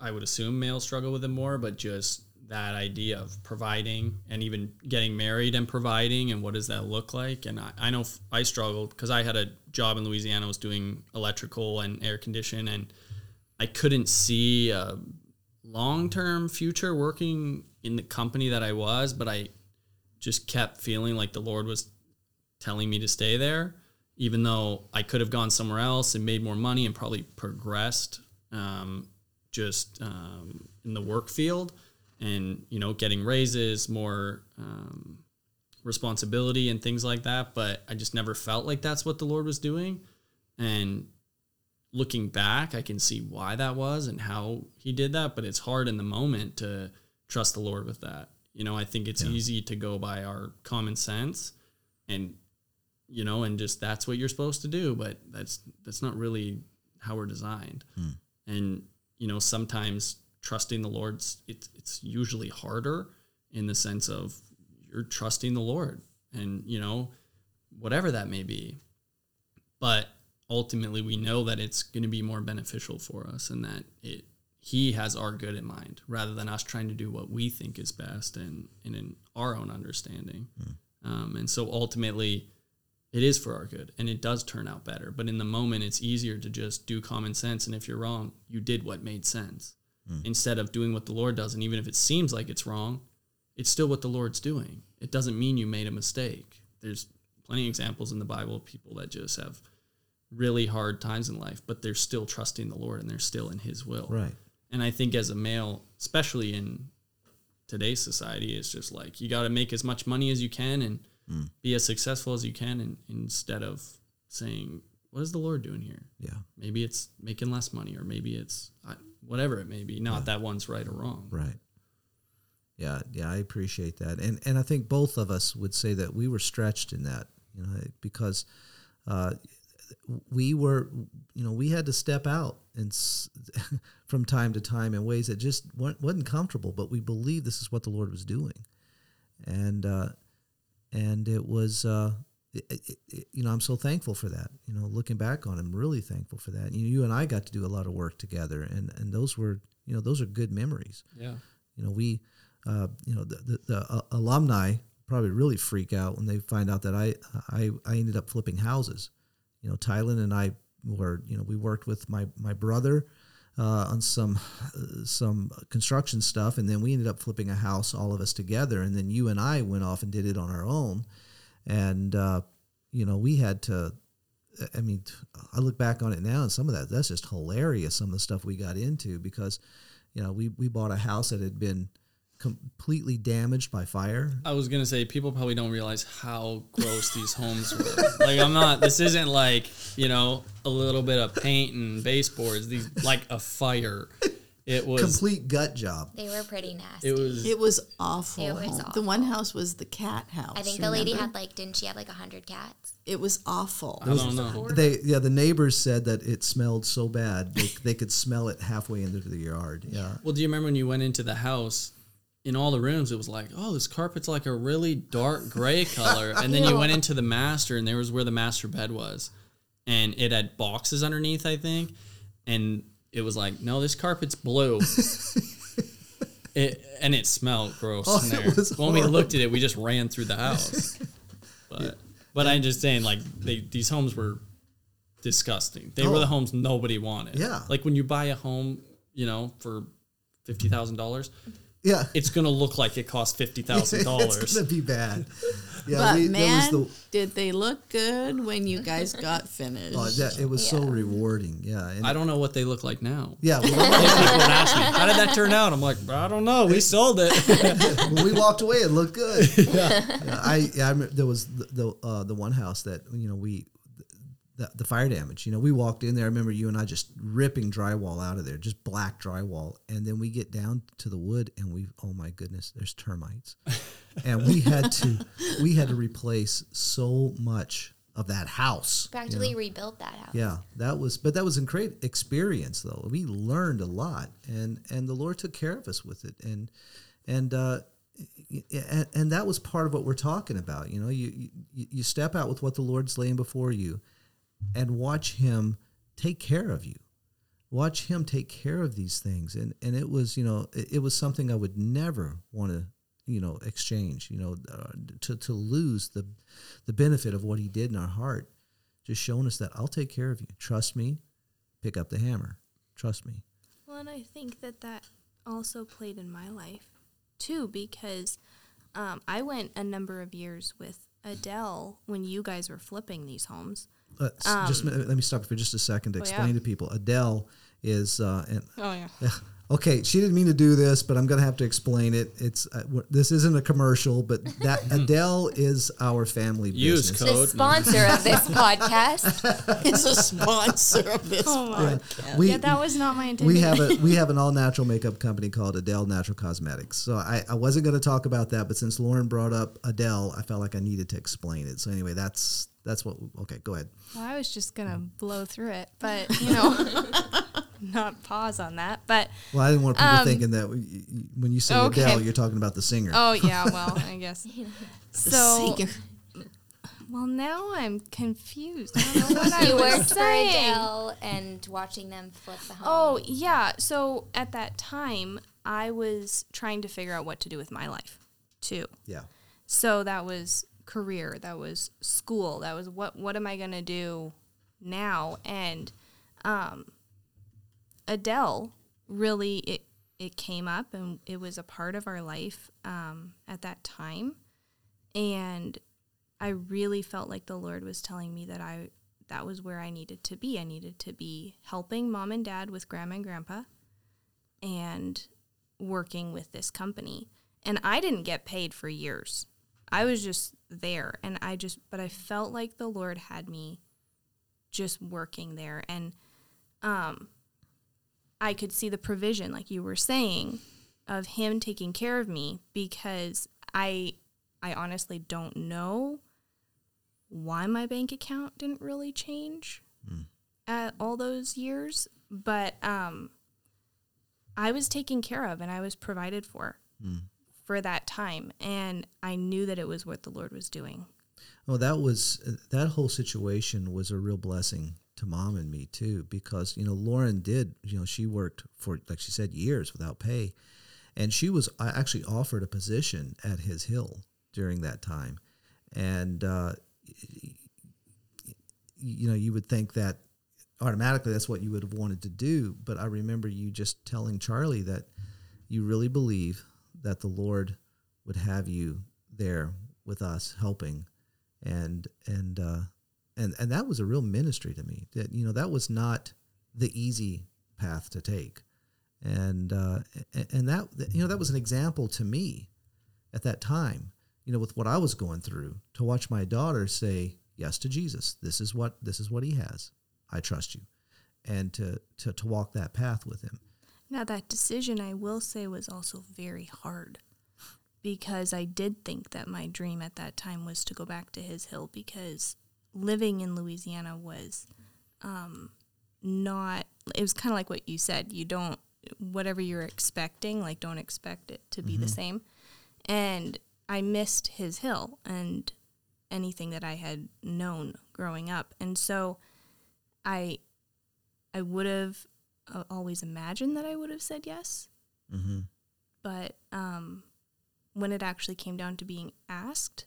I would assume males struggle with it more, but just that idea of providing and even getting married and providing and what does that look like and i, I know i struggled because i had a job in louisiana I was doing electrical and air condition and i couldn't see a long-term future working in the company that i was but i just kept feeling like the lord was telling me to stay there even though I could have gone somewhere else and made more money and probably progressed um, just um, in the work field and you know getting raises, more um, responsibility and things like that. But I just never felt like that's what the Lord was doing. And looking back, I can see why that was and how He did that. But it's hard in the moment to trust the Lord with that. You know, I think it's yeah. easy to go by our common sense and you know, and just that's what you're supposed to do. But that's that's not really how we're designed. Mm. And you know, sometimes trusting the Lord's it's it's usually harder in the sense of you're trusting the Lord, and you know, whatever that may be. But ultimately, we know that it's going to be more beneficial for us, and that it he has our good in mind rather than us trying to do what we think is best and, and in our own understanding. Um, and so ultimately, it is for our good and it does turn out better. But in the moment, it's easier to just do common sense. And if you're wrong, you did what made sense hmm. instead of doing what the Lord does. And even if it seems like it's wrong, it's still what the Lord's doing. It doesn't mean you made a mistake. There's plenty of examples in the Bible of people that just have really hard times in life, but they're still trusting the Lord and they're still in His will. Right. And I think as a male, especially in today's society, it's just like you got to make as much money as you can and be as successful as you can, and instead of saying, "What is the Lord doing here?" Yeah. Maybe it's making less money, or maybe it's whatever it may be. Not that one's right or wrong. Right. Yeah, yeah, I appreciate that, and and I think both of us would say that we were stretched in that, you know, because uh, we were, you know, we had to step out and from time to time in ways that just weren't, wasn't comfortable, but we believed this is what the Lord was doing, and uh, and it was. Uh, it, it, it- you know, I'm so thankful for that. You know, looking back on it, I'm really thankful for that. You, you and I got to do a lot of work together, and and those were, you know, those are good memories Yeah. you know we uh, you know the, the, the uh, alumni probably really freak out when they find out that I, I I ended up flipping houses you know Tylen and I were you know we worked with my my brother uh, on some uh, some construction stuff and then we ended up flipping a house all of us together and then you and I went off and did it on our own and uh, you know we had to I mean, I look back on it now, and some of that that's just hilarious. Some of the stuff we got into because, you know, we we bought a house that had been completely damaged by fire. I was gonna say people probably don't realize how gross these homes were. Like I'm not. This isn't like you know a little bit of paint and baseboards. These like a fire. It was. Complete gut job. They were pretty nasty. It was. It was awful. It was The one house was the cat house. I think the lady remember? had like, didn't she have like a hundred cats? It was awful. I don't know. They yeah, the neighbors said that it smelled so bad they, they could smell it halfway into the yard. Yeah. Well, do you remember when you went into the house? In all the rooms, it was like, oh, this carpet's like a really dark gray color. And then you went into the master, and there was where the master bed was, and it had boxes underneath, I think, and it was like, no, this carpet's blue. it and it smelled gross Oh, in there. when we looked at it, we just ran through the house. But but I'm just saying, like they, these homes were disgusting. They were Oh. the homes nobody wanted. Yeah. like when you buy a home, you know, for fifty thousand dollars, Yeah. it's gonna look like it cost fifty thousand dollars. it's gonna be bad. Yeah, but we- man, the did they look good when you guys got finished? oh, that, it was so rewarding. Yeah. And I don't know what they look like now. yeah, well, People would ask me, "How did that turn out?" I'm like, "I don't know. We sold it." when we walked away, it looked good. yeah. I, yeah, I remember there was the the, uh, the one house that you know we the, the fire damage. You know, we walked in there. I remember you and I just ripping drywall out of there, just black drywall, and then we get down to the wood, and we oh my goodness, there's termites, and we had to we had to replace so much of that house. you know? Practically rebuilt that house. Yeah, that was, but that was a great experience though. We learned a lot, and and the Lord took care of us with it, and and uh, y- y- and, and that was part of what we're talking about. You know, you you, you step out with what the Lord's laying before you, and watch Him take care of you. Watch Him take care of these things, and and it was you know it, it was something I would never want to you know exchange. You know, uh, to to lose the the benefit of what He did in our heart just showing us that I'll take care of you. Trust me. Pick up the hammer. Trust me. Well, and I think that that also played in my life too, because um, I went a number of years with Adele when you guys were flipping these homes. Uh, s- just let me stop for just a second to Um, oh, explain yeah. to people. Adele is, uh, Oh yeah. okay, she didn't mean to do this, but I'm going to have to explain it. It's uh, w- this isn't a commercial, but that Adele is our family Use business. code. The sponsor of this podcast. it's a sponsor of this. Oh my. We, Yeah, that was not my intention. we have a we have an all natural makeup company called Adele Natural Cosmetics. So I, I wasn't going to talk about that, but since Lauren brought up Adele, I felt like I needed to explain it. So anyway, that's that's what. Okay, go ahead. Well, I was just gonna blow through it, but you know, not pause on that. But Well, I didn't want people Um, thinking that when you say okay. Adele, you're talking about the singer. oh yeah, well, I guess. The So singer. Well, now I'm confused. I don't know what I You was worked for saying. Adele and watching them flip the home. Oh, yeah. So at that time, I was trying to figure out what to do with my life, too. Yeah. So that was career, that was school, that was what what am I going to do now? And um Adele really it it came up and it was a part of our life um, at that time. And I really felt like the Lord was telling me that I that was where I needed to be. I needed to be helping mom and dad with grandma and grandpa and working with this company. And I didn't get paid for years. I was just there and I just but I felt like the Lord had me just working there and um I could see the provision like you were saying of him taking care of me because I I honestly don't know why my bank account didn't really change at all those years, but um I was taken care of and I was provided for for that time and I knew that it was what the Lord was doing. Oh, that was that whole situation was a real blessing to mom and me too, because you know Lauren did, you know, she worked for like she said years without pay, and she was I actually offered a position at His Hill during that time, and uh, you know you would think that automatically that's what you would have wanted to do, but I remember you just telling Charlie that you really believe that the Lord would have you there with us helping. And and uh, and and that was a real ministry to me. That you know that was not the easy path to take, and uh, and that you know that was an example to me at that time. You know, with what I was going through, to watch my daughter say yes to Jesus. This is what this is what He has. I trust you, and to to to walk that path with Him. Now, that decision, I will say, was also very hard because I did think that my dream at that time was to go back to His Hill because living in Louisiana was um, not, it was kind of like what you said. You don't, whatever you're expecting, like, don't expect it to be the same. And I missed His Hill and anything that I had known growing up. And so I, I would have uh, always imagined that I would have said yes. Mm-hmm. But um, when it actually came down to being asked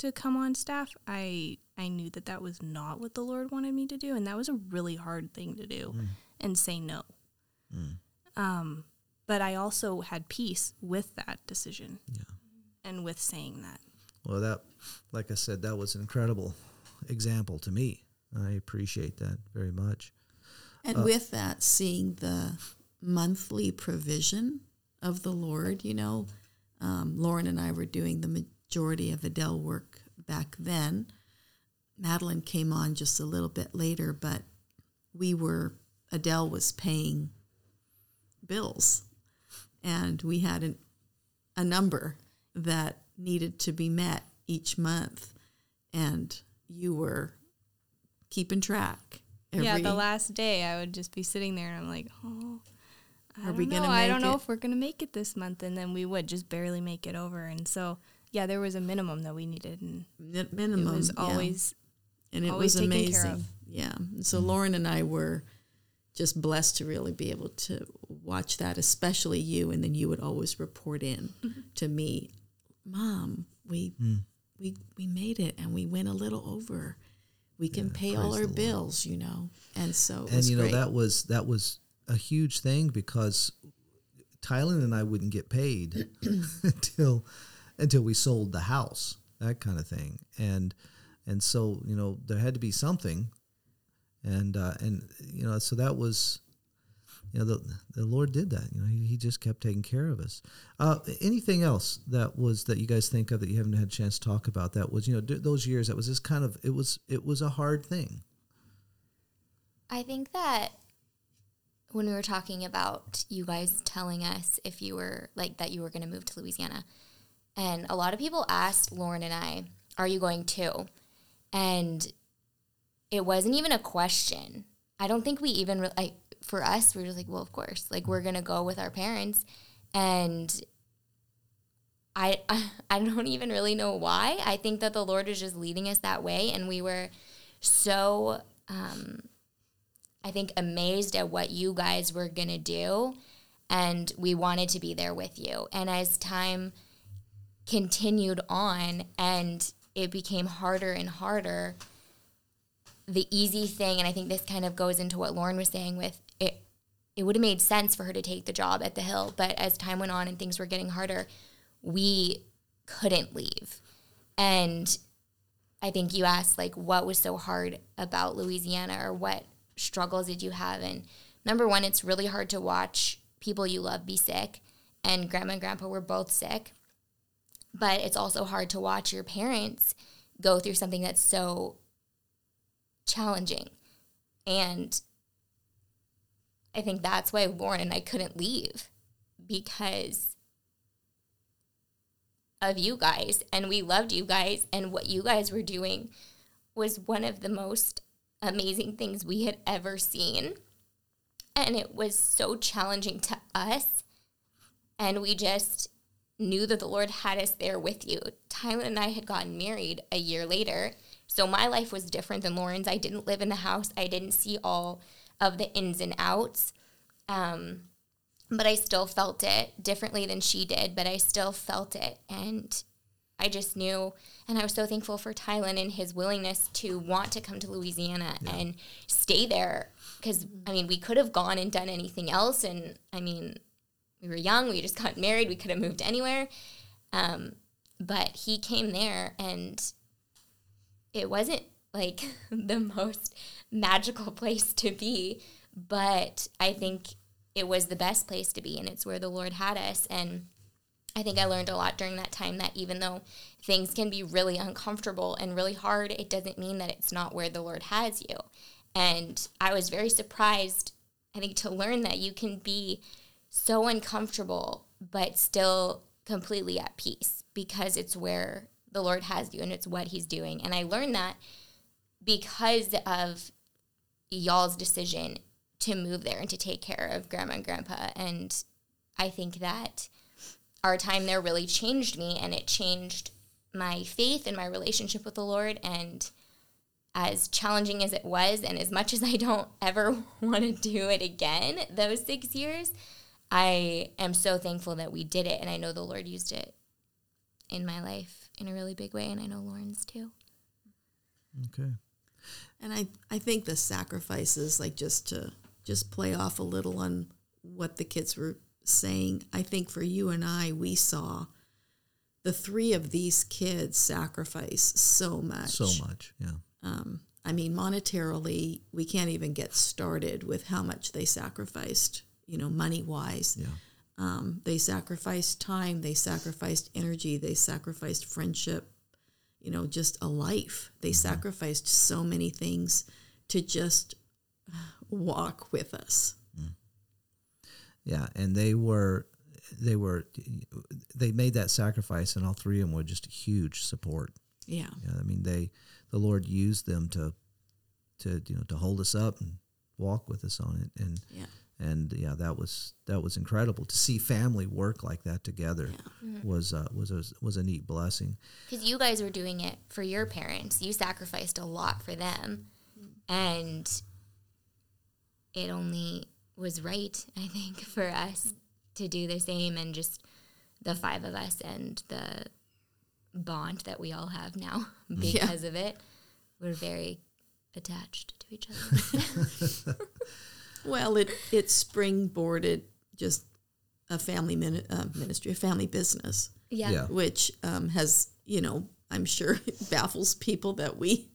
to come on staff, I I knew that that was not what the Lord wanted me to do, and that was a really hard thing to do, and say no. Um, but I also had peace with that decision, Yeah. and with saying that. Well, that, like I said, that was an incredible example to me. I appreciate that very much. And with that, seeing the monthly provision of the Lord, you know, um, Lauren and I were doing the majority of Adele work back then. Madeline came on just a little bit later, but we were, Adele was paying bills. And we had an, a number that needed to be met each month. And you were keeping track. yeah, the last day I would just be sitting there, and I'm like, oh. I Are don't we know. gonna I don't make know it? if we're gonna make it this month, and then we would just barely make it over. And so, yeah, there was a minimum that we needed, and Mi- minimum it was yeah. always and it always was amazing. care of. Yeah. And so Lauren and I were just blessed to really be able to watch that, especially you. And then you would always report in mm-hmm. to me, Mom, we hmm. we we made it, and we went a little over. We can pay all our Lord. bills, you know. And so it and was you know great. that was that was a huge thing because Tylen and I wouldn't get paid until until we sold the house, that kind of thing, and and so you know there had to be something, and uh, and you know so that was. You know the the Lord did that. You know He, he just kept taking care of us. Uh, anything else that was that you guys think of that you haven't had a chance to talk about? That was you know d- those years. That was just kind of it was it was a hard thing. I think that when we were talking about you guys telling us if you were like that you were going to move to Louisiana, and a lot of people asked Lauren and I, "Are you going to?" And it wasn't even a question. I don't think we even like for us. We were like, "Well, of course, like we're gonna go with our parents," and I, I I don't even really know why. I think that the Lord was just leading us that way, and we were so um, I think amazed at what you guys were gonna do, and we wanted to be there with you. And as time continued on, and it became harder and harder, the easy thing, and I think this kind of goes into what Lauren was saying with it. It would have made sense for her to take the job at the Hill, but as time went on and things were getting harder, we couldn't leave. And I think you asked like what was so hard about Louisiana or what struggles did you have? And number one, it's really hard to watch people you love be sick. And grandma and grandpa were both sick. But it's also hard to watch your parents go through something that's so challenging. And I think that's why Lauren and I couldn't leave because of you guys. And we loved you guys. And what you guys were doing was one of the most amazing things we had ever seen. And it was so challenging to us. And we just knew that the lord had us there with you Tylen and i had gotten married a year later so my life was different than lauren's i didn't live in the house i didn't see all of the ins and outs um, but I still felt it differently than she did, but I still felt it. And I just knew, and I was so thankful for Tylen and his willingness to want to come to Louisiana yeah. and stay there. Because, I mean, we could have gone and done anything else. And, I mean, we were young, we just got married, we could have moved anywhere. Um, but he came there, and it wasn't like the most magical place to be. But I think it was the best place to be and it's where the Lord had us. And I think I learned a lot during that time that even though things can be really uncomfortable and really hard, it doesn't mean that it's not where the Lord has you. And I was very surprised, I think, to learn that you can be so uncomfortable, but still completely at peace because it's where the Lord has you and it's what He's doing. And I learned that because of y'all's decision to move there and to take care of grandma and grandpa. And I think that our time there really changed me and it changed my faith and my relationship with the Lord. And as challenging as it was, and as much as I don't ever want to do it again, those six years, I am so thankful that we did it. And I know the Lord used it in my life in a really big way. And I know Lauren's too. Okay. And I, I think the sacrifices, like just to just play off a little on what the kids were saying. I think for you and I, we saw the three of these kids sacrifice so much. So much, yeah. Um, I mean, monetarily, we can't even get started with how much they sacrificed, you know, money wise. Yeah. Um, they sacrificed time, they sacrificed energy, they sacrificed friendship, you know, just a life. They mm-hmm. sacrificed so many things to just walk with us. Mm. Yeah, and they were they were they made that sacrifice and all three of them were just a huge support. Yeah. yeah. I mean they the Lord used them to to you know to hold us up and walk with us on it and yeah. And yeah that was that was incredible to see family work like that together yeah. mm-hmm. was uh, was a, was a neat blessing because you guys were doing it for your parents you sacrificed a lot for them mm-hmm. and it only was right, I think, for us to do the same and just the five of us and the bond that we all have now because yeah. of it. We're very attached to each other. well, it it springboarded just a family min- uh, ministry, a family business. Yeah. yeah. Which um, has, you know, I'm sure baffles people that we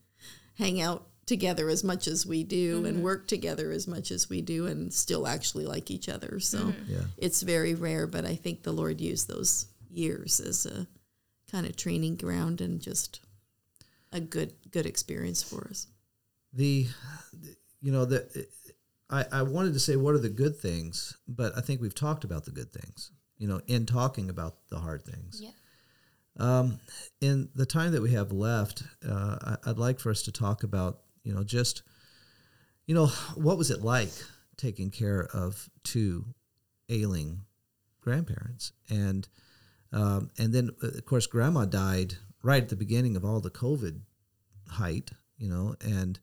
hang out together as much as we do mm-hmm. and work together as much as we do and still actually like each other. So mm-hmm. yeah. it's very rare, but I think the Lord used those years as a kind of training ground and just a good good experience for us. The you know the I, I wanted to say what are the good things, but I think we've talked about the good things. You know, in talking about the hard things. Yeah. Um, in the time that we have left, uh, I, would like for us to talk about you know, just, you know, what was it like taking care of two ailing grandparents? And Um, and then, uh, of course, grandma died right at the beginning of all the COVID height, you know, and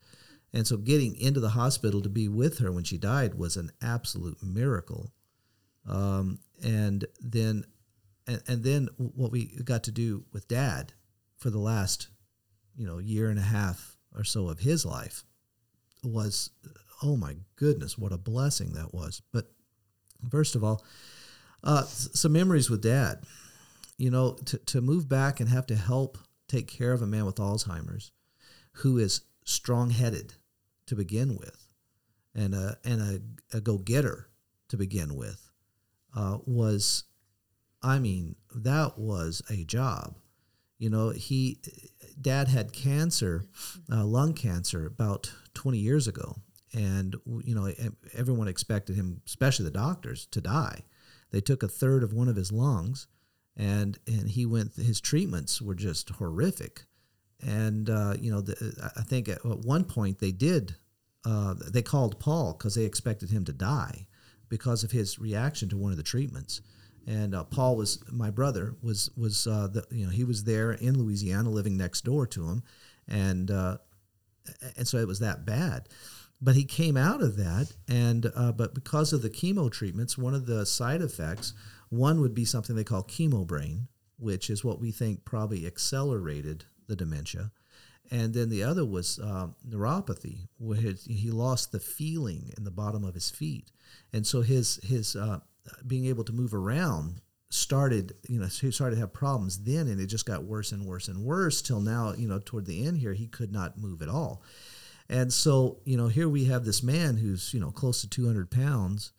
and so getting into the hospital to be with her when she died was an absolute miracle. Um, and then, and, and then what we got to do with dad for the last, you know, year and a half or so of his life was, oh my goodness, what a blessing that was. But first of all, uh, some memories with dad. You know, to, to move back and have to help take care of a man with Alzheimer's who is strong headed to begin with and a, and a, a go getter to begin with uh, was, I mean, that was a job. You know, he, dad had cancer, uh, lung cancer, about 20 years ago. And, you know, everyone expected him, especially the doctors, to die. They took a third of one of his lungs, and, and he went, his treatments were just horrific. And, uh, you know, the, I think at one point they did, uh, they called Paul because they expected him to die because of his reaction to one of the treatments and uh, Paul was my brother was was uh, the, you know he was there in Louisiana living next door to him, and uh, and so it was that bad. But he came out of that, and uh, but because of the chemo treatments, one of the side effects, one would be something they call chemo brain, which is what we think probably accelerated the dementia. And then the other was um, neuropathy, where he lost the feeling in the bottom of his feet, and so his his uh, being able to move around started you know he started to have problems then and it just got worse and worse and worse till now you know toward the end here he could not move at all. And so you know here we have this man who's you know close to 200 pounds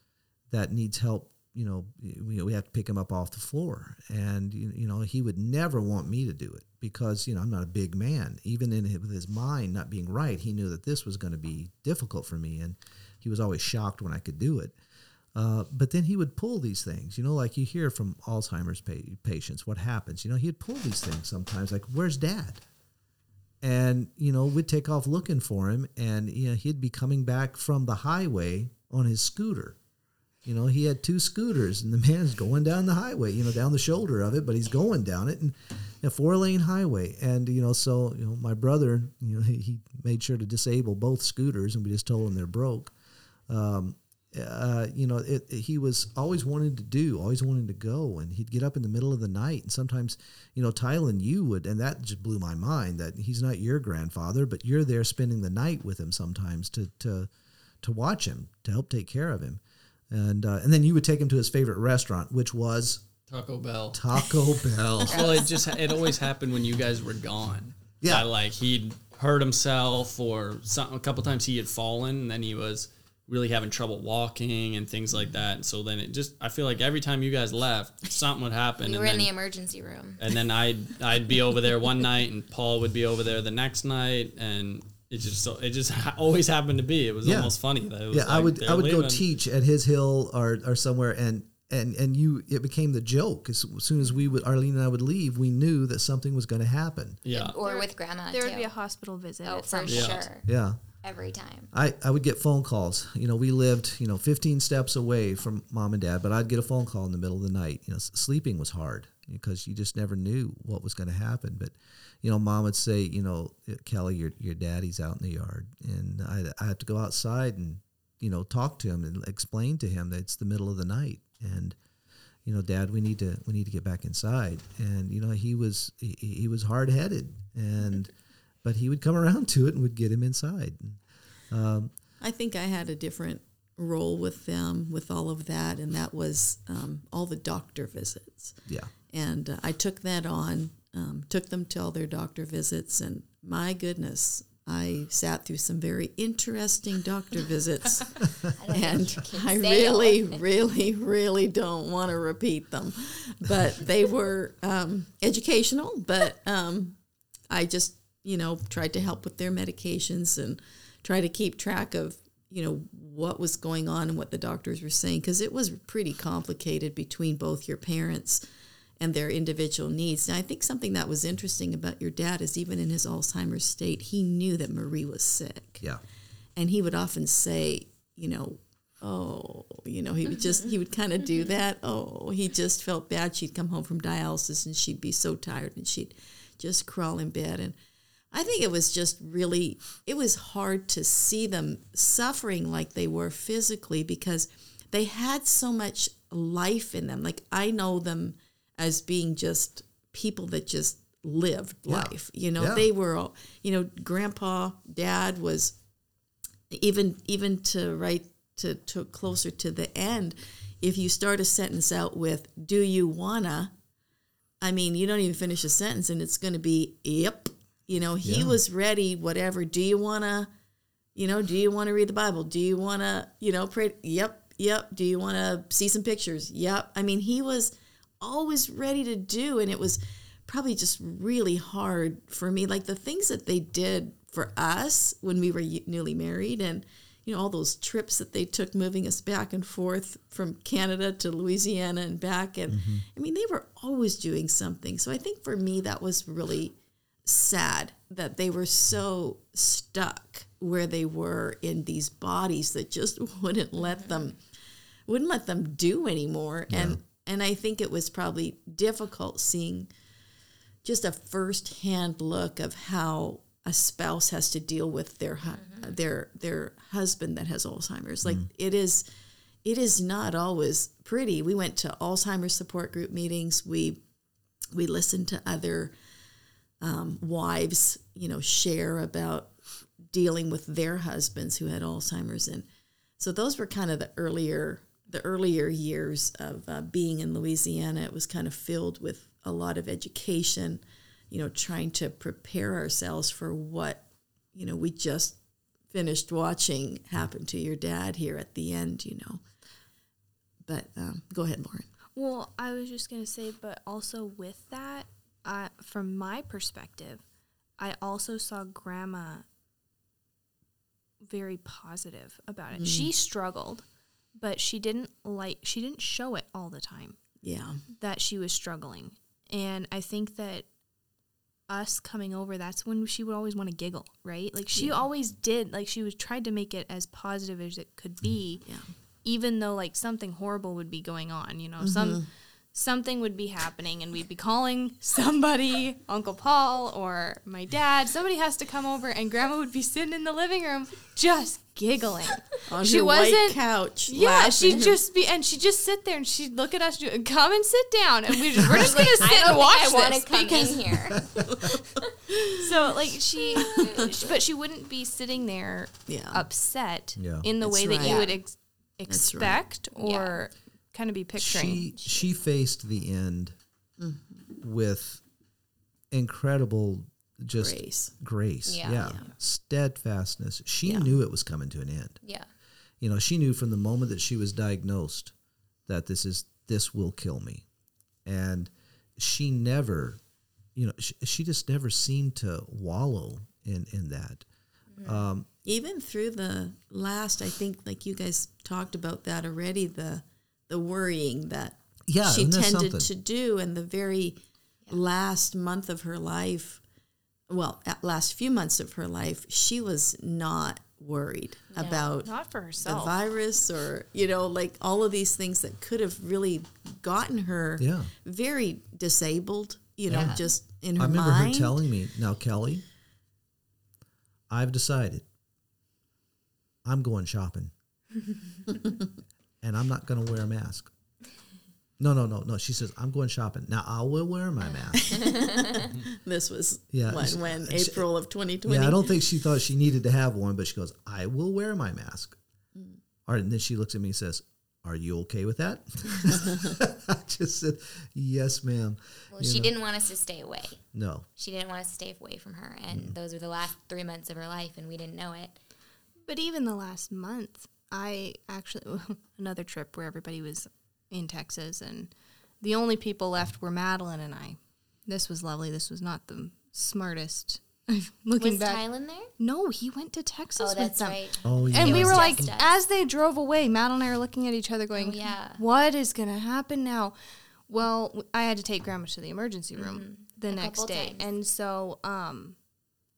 that needs help you know we, we have to pick him up off the floor. And you know he would never want me to do it because you know i'm not a big man even in his, with his mind not being right he knew that this was going to be difficult for me and he was always shocked when i could do it uh, but then he would pull these things, you know, like you hear from Alzheimer's pa- patients, what happens? You know, he'd pull these things sometimes, like, where's dad? And, you know, we'd take off looking for him, and, you know, he'd be coming back from the highway on his scooter. You know, he had two scooters, and the man's going down the highway, you know, down the shoulder of it, but he's going down it, and a four lane highway. And, you know, so, you know, my brother, you know, he, he made sure to disable both scooters, and we just told him they're broke. Um, uh, you know, it, it, he was always wanting to do, always wanting to go, and he'd get up in the middle of the night. And sometimes, you know, Tylen, you would, and that just blew my mind that he's not your grandfather, but you're there spending the night with him sometimes to to to watch him, to help take care of him, and uh, and then you would take him to his favorite restaurant, which was Taco Bell. Taco Bell. well, it just it always happened when you guys were gone. Yeah, that, like he'd hurt himself, or some, a couple times he had fallen, and then he was really having trouble walking and things like that. And so then it just I feel like every time you guys left, something would happen. We and were then, in the emergency room. And then I'd I'd be over there one night and Paul would be over there the next night and it just it just always happened to be. It was Yeah. almost funny that it was yeah, I would I would go teach at his hill or or somewhere, and and and you it became the joke. As soon as we would Arlene and I would leave, we knew that something was going to happen. Yeah. Or There- with grandma There too. would be a hospital visit. oh, for Yeah. sure. Yeah. Every time. I, I would get phone calls. You know, we lived, you know, 15 steps away from mom and dad, but I'd get a phone call in the middle of the night. You know, sleeping was hard because you just never knew what was going to happen. But, you know, mom would say, you know, Kelly, your, your daddy's out in the yard. And I, I have to go outside and, you know, talk to him and explain to him that it's the middle of the night. And, you know, dad, we need to, we need to get back inside. And, you know, he was, he, he was hard headed and, but he would come around to it and would get him inside. Um, I think I had a different role with them with all of that, and that was um, all the doctor visits. yeah. And uh, I took that on, um, took them to all their doctor visits, and my goodness, I sat through some very interesting doctor visits, and I really, really, really don't want to repeat them, but they were um, educational. But um, I just, you know, tried to help with their medications and try to keep track of, you know, what was going on and what the doctors were saying because it was pretty complicated between both your parents and their individual needs. And I think something that was interesting about your dad is even in his Alzheimer's state, he knew that Marie was sick. Yeah. And he would often say, you know, oh, you know, he would just, he would kind of do mm-hmm. that. Oh, he just felt bad. She'd come home from dialysis and she'd be so tired and she'd just crawl in bed. And I think it was just really, it was hard to see them suffering like they were physically because they had so much life in them. Like I know them as being just people that just lived Yeah. life. You know, Yeah. they were, all- you know, grandpa, dad was even even to right to, to closer to the end if you start a sentence out with do you wanna? I mean you don't even finish a sentence and it's going to be yep. You know he Yeah. was ready whatever. Do you wanna? You know do you want to read the bible? Do you want to you know pray? Yep yep. Do you want to see some pictures? Yep. I mean he was always ready to do and it was probably just really hard for me. Like the things that they did for us when we were newly married and you know all those trips that they took moving us back and forth from Canada to Louisiana and back and mm-hmm. I mean they were always doing something. So I think for me that was really sad that they were so stuck where they were in these bodies that just wouldn't let them wouldn't let them do anymore. And and I think it was probably difficult seeing just a first-hand look of how a spouse has to deal with their hu- their their husband that has Alzheimer's. Like it is it is not always pretty. We went to Alzheimer's support group meetings. We we listened to other um, wives, you know, share about dealing with their husbands who had Alzheimer's, and so those were kind of the earlier the earlier years of uh, being in Louisiana. It was kind of filled with a lot of education, you know, trying to prepare ourselves for what you know we just finished watching happen to your dad here at the end, you know. But um, go ahead, Lauren. Well, I was just gonna say, but also with that, uh, from my perspective, I also saw Grandma very positive about it. She struggled, but she didn't like she didn't show it all the time Yeah, that she was struggling. And I think that us coming over, that's when she would always want to giggle, right? Like she always did. Like she was tried to make it as positive as it could be, yeah, even though like something horrible would be going on. You know, some mm-hmm. Something would be happening, and we'd be calling somebody, Uncle Paul or my dad. Somebody has to come over, and Grandma would be sitting in the living room just giggling. on She her white wasn't- couch. Yeah, laughing. she'd just be, and she'd just sit there, and she'd look at us, do, come and sit down, and we just, we're just gonna sit I don't and watch think I want this to come because in here. so like she, but she wouldn't be sitting there Yeah. upset Yeah. in the That's way that you right. would ex- right. expect or kind of be picturing. she she faced the end with incredible just Grace. grace, Yeah. yeah, Yeah. steadfastness she Yeah. knew it was coming to an end Yeah. you know she knew from the moment that she was diagnosed that this is this will kill me and she never you know she, she just never seemed to wallow in in that um even through the last i think like you guys talked about that already the the worrying that Yeah, she tended something? to do in the very last month of her life well at last few months of her life she was not worried about Not for the herself. virus or you know like all of these things that could have really gotten her Yeah. very disabled you know Yeah. just in her mind. I remember mind her telling me, "Now, Kelly, I've decided I'm going shopping, and I'm not going to wear a mask." No, no, no, no. She says, "I'm going shopping. Now, I will wear my mask." this was Yeah, when, she- when she- april of 2020 yeah, I don't think she thought she needed to have one, but she goes, "I will wear my mask." Mm. All right, and then she looks at me and says, "Are you okay with that?" I just said, "Yes, ma'am." Well, You she know? didn't want us to stay away. No, She didn't want us to stay away from her, and Mm. those were the last three months of her life, and we didn't know it. But even the last month, I actually another trip where everybody was in Texas, and the only people left were Madeline and I. This was lovely. This was not the smartest. Looking back. Was back, Tylen there? no, he went to Texas Oh, with that's them. right. oh yeah, And It we were like, us. as they drove away, Madeline and I were looking at each other, going, Oh, yeah. "What is going to happen now?" Well, I had to take Grandma to the emergency room the Mm-hmm. A next day, times. and so um,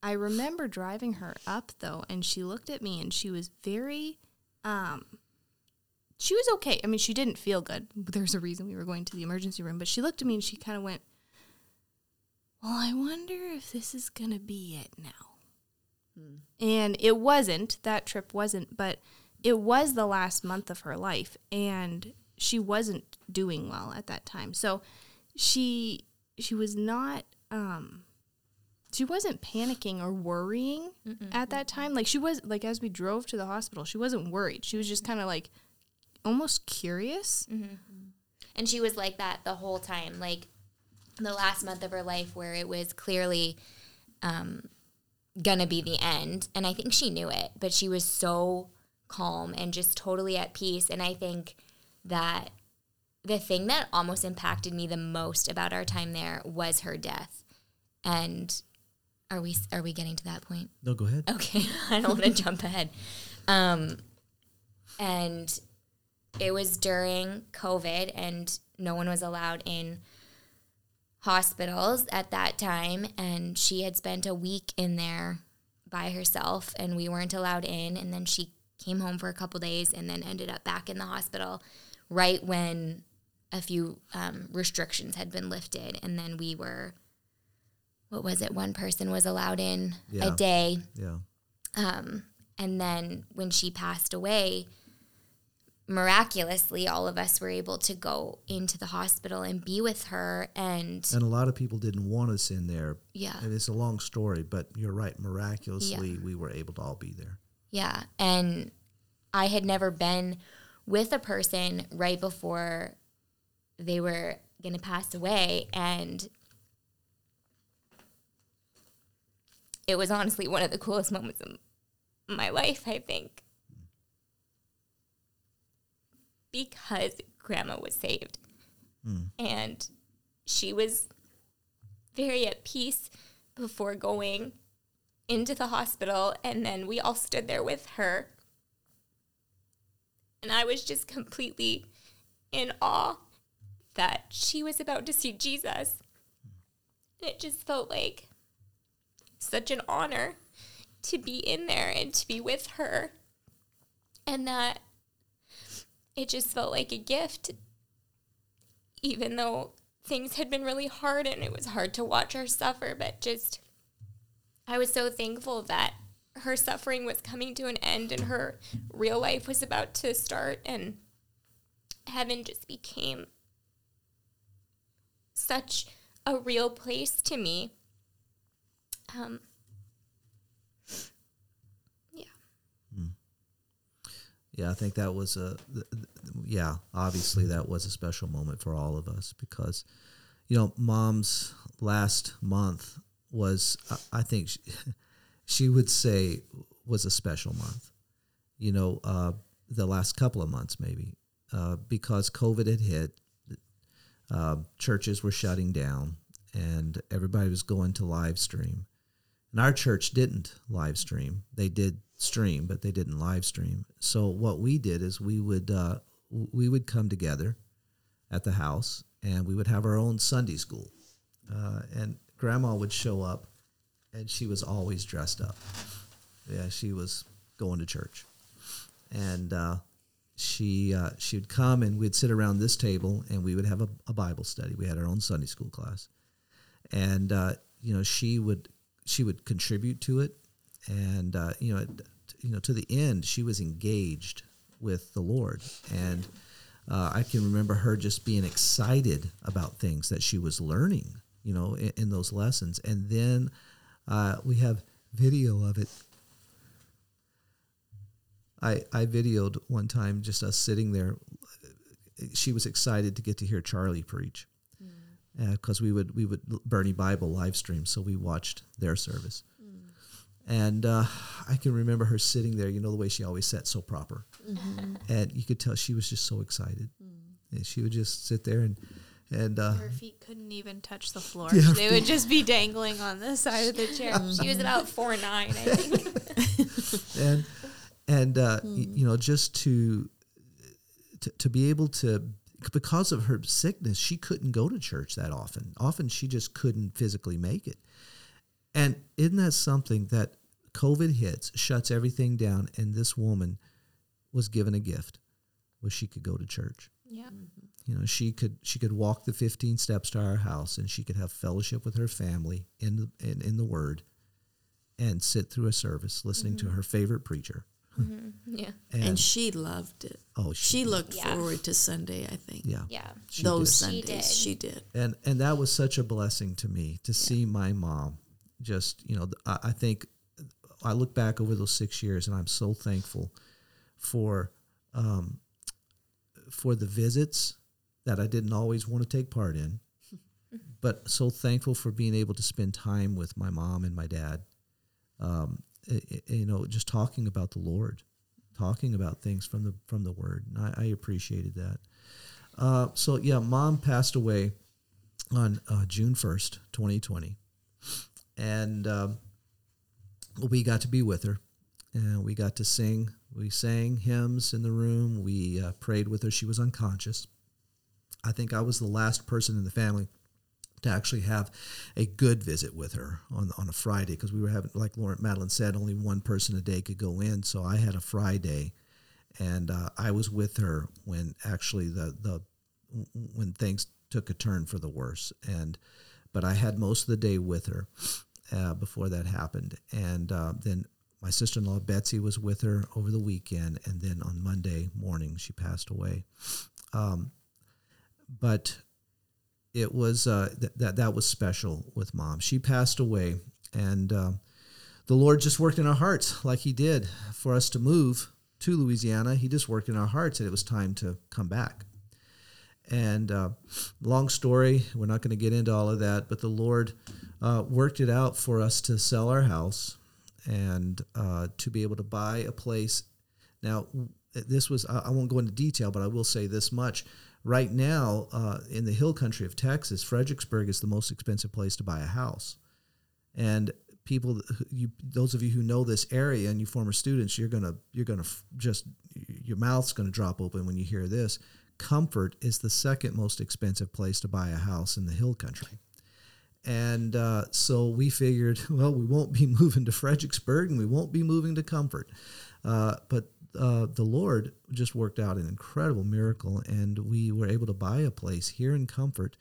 I remember driving her up though, and she looked at me and she was very, um, she was okay. I mean, she didn't feel good. There's a reason we were going to the emergency room, but she looked at me and she kind of went, "Well, I wonder if this is going to be it now." And it wasn't. That trip wasn't, but it was the last month of her life and she wasn't doing well at that time. So she she was not um she wasn't panicking or worrying at that time. Like she was like as we drove to the hospital, she wasn't worried. She was just kind of like almost curious. And she was like that the whole time, like the last month of her life, where it was clearly um, gonna be the end. And I think she knew it, but she was so calm and just totally at peace. And I think that the thing that almost impacted me the most about our time there was her death. And are we are we getting to that point? No, go ahead. Okay, I don't want to jump ahead. Um, and it was during COVID, and no one was allowed in hospitals at that time. And she had spent a week in there by herself, and we weren't allowed in. And then she came home for a couple days, and then ended up back in the hospital right when a few um, restrictions had been lifted, and then we were. What was it? One person was allowed in Yeah. a day. Yeah. Um, and then when she passed away, miraculously, all of us were able to go into the hospital and be with her. And And a lot of people didn't want us in there. yeah, And it's a long story, but you're right. Miraculously, we were able to all be there. yeah. And I had never been with a person right before they were going to pass away. And it was honestly one of the coolest moments of my life, I think. Because grandma was saved. Hmm. And she was very at peace before going into the hospital. And then we all stood there with her. And I was just completely in awe that she was about to see Jesus. It just felt like such an honor to be in there and to be with her. And that it just felt like a gift, even though things had been really hard and it was hard to watch her suffer. But just, I was so thankful that her suffering was coming to an end and her real life was about to start. And heaven just became such a real place to me. Um, yeah. Yeah, I think that was a, th- th- yeah, obviously that was a special moment for all of us because, you know, mom's last month was, I- I think she, she would say was a special month, you know, uh, the last couple of months maybe, uh, because COVID had hit, uh, churches were shutting down and everybody was going to live stream. And our church didn't live stream. They did stream, but they didn't live stream. So what we did is we would uh, we would come together at the house and we would have our own Sunday school. Uh, and Grandma would show up, and she was always dressed up. Yeah, she was going to church, and uh, she uh, she would come and we'd sit around this table and we would have a, a Bible study. We had our own Sunday school class, and uh, you know she would she would contribute to it, and uh, you know it, you know to the end she was engaged with the Lord, and uh, I can remember her just being excited about things that she was learning, you know, in, in those lessons, and then uh, we have video of it. I I videoed one time just us sitting there. She was excited to get to hear Charlie preach because we would we would Boerne Bible live stream, so we watched their service. And uh, I can remember her sitting there, you know, the way she always sat so proper, and you could tell she was just so excited. And she would just sit there and and uh, Her feet couldn't even touch the floor. Yeah, her they would just be dangling on the side of the chair. She was about four nine, I think. and and uh, y- you know just to, to to be able to because of her sickness she couldn't go to church that often often she just couldn't physically make it and isn't that something that covid hits shuts everything down and this woman was given a gift was she could go to church. Yeah. You know, she could she could walk the 15 steps to our house and she could have fellowship with her family in the in, in the word and sit through a service listening to mm-hmm. her favorite preacher. Mm-hmm. Yeah. And, And she loved it. Oh, She looked Yeah. forward to Sunday, I think. yeah. Yeah. she Those did. She Sundays, did. she did. and and that was such a blessing to me to see my mom just you know I, I think i look back over those six years and i'm so thankful for um, for the visits that i didn't always want to take part in but so thankful for being able to spend time with my mom and my dad um, i- i- you know just talking about the lord talking about things from the from the word and i, I appreciated that uh, so yeah mom passed away on uh, June 1st, 2020. And um, we got to be with her. And we got to sing. We sang hymns in the room. We uh, prayed with her. She was unconscious. I think I was the last person in the family to actually have a good visit with her on, on a Friday because we were having, like Lauren Madeline said, only one person a day could go in. So I had a Friday and uh, I was with her when actually the, the when things took a turn for the worse. And but i had most of the day with her uh, before that happened. And uh, then my sister-in-law betsy was with her over the weekend and then on monday morning she passed away. Um, but it was uh, th- that that was special with mom she passed away and uh, the lord just worked in our hearts like he did for us to move to louisiana he just worked in our hearts and it was time to come back and uh, long story, we're not going to get into all of that, but the Lord uh, worked it out for us to sell our house and uh, to be able to buy a place. Now, this was, I I won't go into detail, but I will say this much. Right now, uh, in the hill country of Texas, Fredericksburg is the most expensive place to buy a house. And people, you, those of you who know this area and you former students, you're gonna, you're gonna just, your mouth's gonna drop open when you hear this. Comfort is the second most expensive place to buy a house in the hill country. And uh, so we figured, well, we won't be moving to Fredericksburg and we won't be moving to Comfort. Uh, but uh, the Lord just worked out an incredible miracle, and we were able to buy a place here in Comfort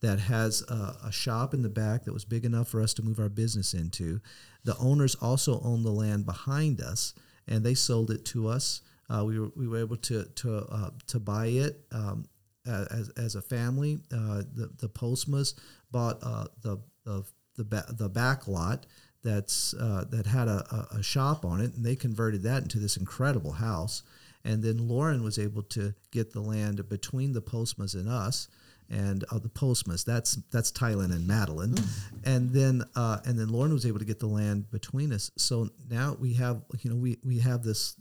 that has a, a shop in the back that was big enough for us to move our business into. The owners also own the land behind us, and they sold it to us. Uh, we, were, we were able to to uh, to buy it um, as, as a family. Uh, the the Postmas bought uh, the the the, ba- the back lot that's uh, that had a, a, shop on it, and they converted that into this incredible house. And then Lauren was able to get the land between the Postmas and us, and uh, the Postmas. That's that's Tylen and Madeline, and then uh, and then Lauren was able to get the land between us. So now we have you know we we have this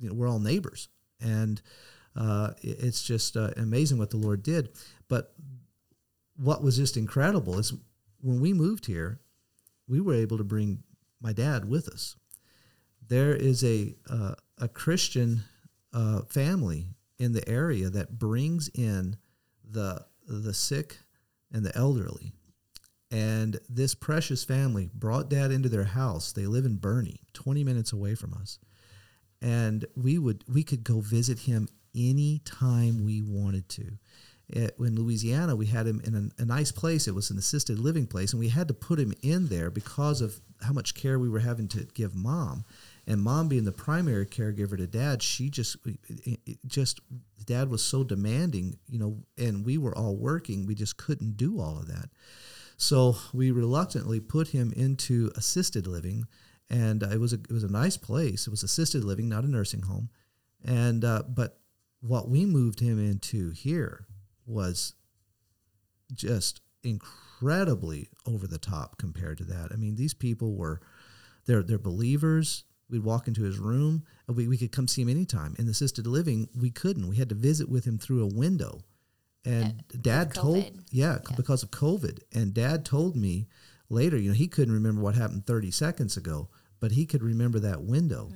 you know we're all neighbors, and uh, it's just uh, amazing what the Lord did. But what was just incredible is when we moved here, we were able to bring my dad with us. There is a uh, a Christian uh, family in the area that brings in the the sick and the elderly. And this precious family brought dad into their house. They live in Boerne, 20 minutes away from us. And we would we could go visit him anytime we wanted to. In Louisiana, we had him in a, a nice place. It was an assisted living place, and we had to put him in there because of how much care we were having to give mom. And mom being the primary caregiver to dad, she just, just, dad was so demanding, you know, and we were all working. We just couldn't do all of that. So we reluctantly put him into assisted living, and uh, it was a it was a nice place. It was assisted living, not a nursing home, and uh, but what we moved him into here was just incredibly over the top compared to that. I mean, these people were they're they're believers. We'd walk into his room. We, we could come see him anytime. In the assisted living, we couldn't. We had to visit with him through a window. And dad told, COVID. yeah, because of COVID. And dad told me later, you know, he couldn't remember what happened 30 seconds ago, but he could remember that window.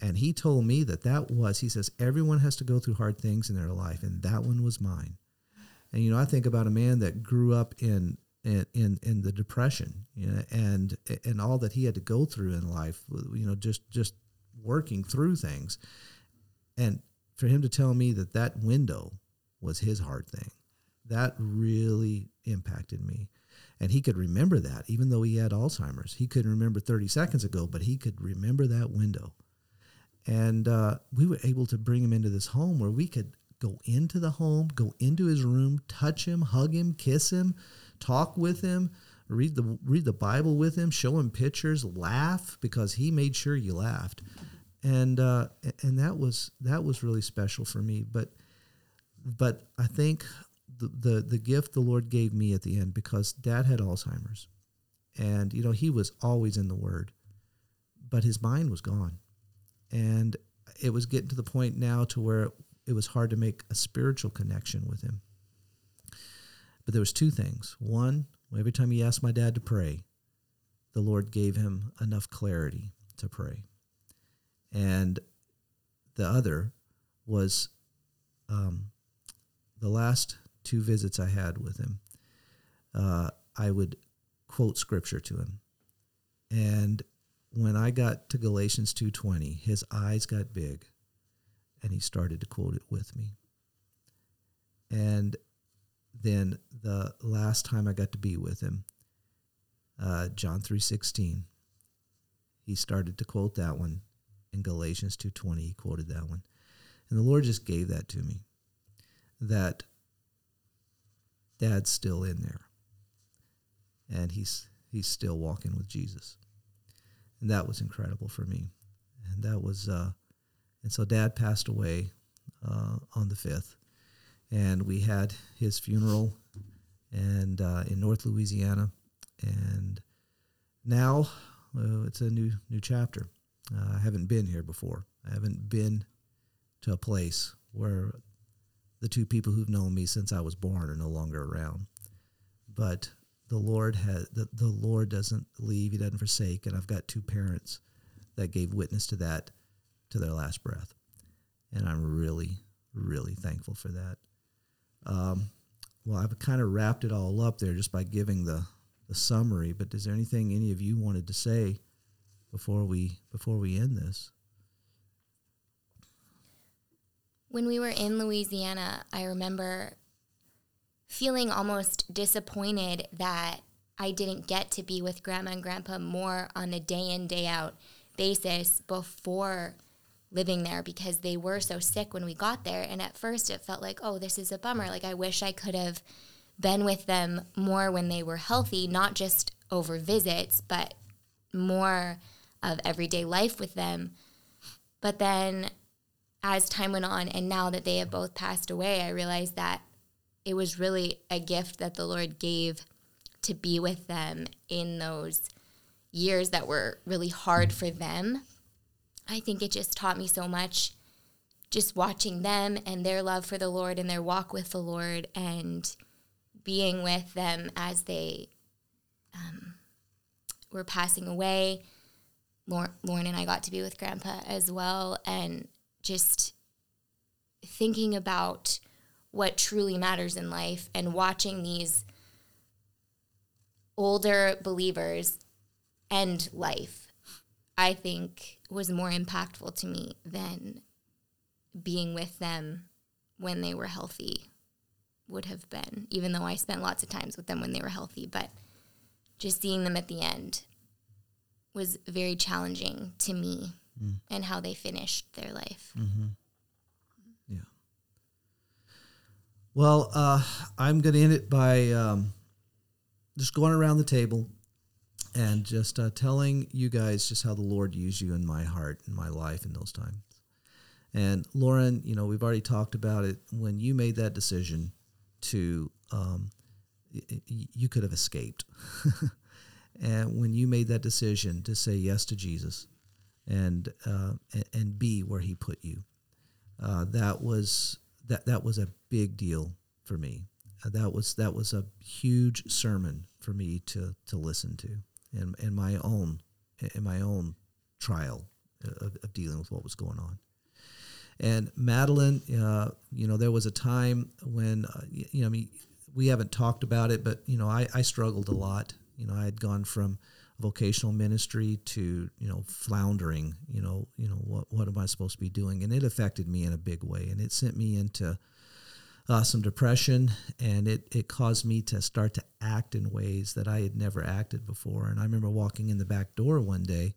And he told me that that was, he says, everyone has to go through hard things in their life, and that one was mine. And you know, I think about a man that grew up in in in, in the depression, you know, and and all that he had to go through in life, you know, just just working through things. And for him to tell me that that window was his heart thing, that really impacted me. And he could remember that, even though he had Alzheimer's. He couldn't remember 30 seconds ago, but he could remember that window. And uh, we were able to bring him into this home where we could go into the home, go into his room, touch him, hug him, kiss him, talk with him, read the read the Bible with him, show him pictures, laugh because he made sure you laughed, and uh, and that was that was really special for me. But but I think the, the the gift the Lord gave me at the end because Dad had Alzheimer's, and you know he was always in the Word, but his mind was gone, and it was getting to the point now to where it was hard to make a spiritual connection with him. But there was two things. One, every time he asked my dad to pray, the Lord gave him enough clarity to pray. And the other was um, the last two visits I had with him. Uh, I would quote scripture to him, and when I got to Galatians two twenty, his eyes got big, and he started to quote it with me. And then the last time I got to be with him, uh, John three sixteen, he started to quote that one. In Galatians two twenty, he quoted that one, and the Lord just gave that to me. That Dad's still in there, and he's he's still walking with Jesus, and that was incredible for me, and that was, uh, and so Dad passed away uh, on the fifth, and we had his funeral and uh, in North Louisiana, and now uh, it's a new new chapter. Uh, I haven't been here before. I haven't been to a place where the two people who've known me since I was born are no longer around. But the Lord has the, the Lord doesn't leave; He doesn't forsake. And I've got two parents that gave witness to that to their last breath, and I'm really, really thankful for that. Um, well, I've kind of wrapped it all up there just by giving the, the summary. But is there anything any of you wanted to say before we before we end this? When we were in Louisiana, I remember feeling almost disappointed that I didn't get to be with grandma and grandpa more on a day in, day out basis before living there because they were so sick when we got there. And at first it felt like, oh, this is a bummer. Like, I wish I could have been with them more when they were healthy, not just over visits, but more of everyday life with them. But then as time went on, and now that they have both passed away, I realized that it was really a gift that the Lord gave to be with them in those years that were really hard for them. I think it just taught me so much just watching them and their love for the Lord and their walk with the Lord and being with them as they um, were passing away. Lauren, Lauren and I got to be with Grandpa as well, and just thinking about what truly matters in life and watching these older believers end life, I think was more impactful to me than being with them when they were healthy would have been, even though I spent lots of times with them when they were healthy. But just seeing them at the end was very challenging to me mm. and how they finished their life. Mm-hmm. Yeah. Well, uh, I'm going to end it by um, just going around the table and just uh, telling you guys just how the Lord used you in my heart, in my life, in those times. And Lauren, you know, we've already talked about it. When you made that decision to, um, you could have escaped. and when you made that decision to say yes to Jesus and uh, and be where He put you, uh, that was that that was a big deal for me. Uh, that was that was a huge sermon for me to to listen to, in, in my own in my own trial of, of dealing with what was going on. And Madeline, uh, you know, there was a time when, uh, you, know, I mean, we haven't talked about it, but, you know, I, I struggled a lot. You know, I had gone from vocational ministry to you know floundering you know you know what what am i supposed to be doing and it affected me in a big way and it sent me into uh, some depression and it it caused me to start to act in ways that i had never acted before. And i remember walking in the back door one day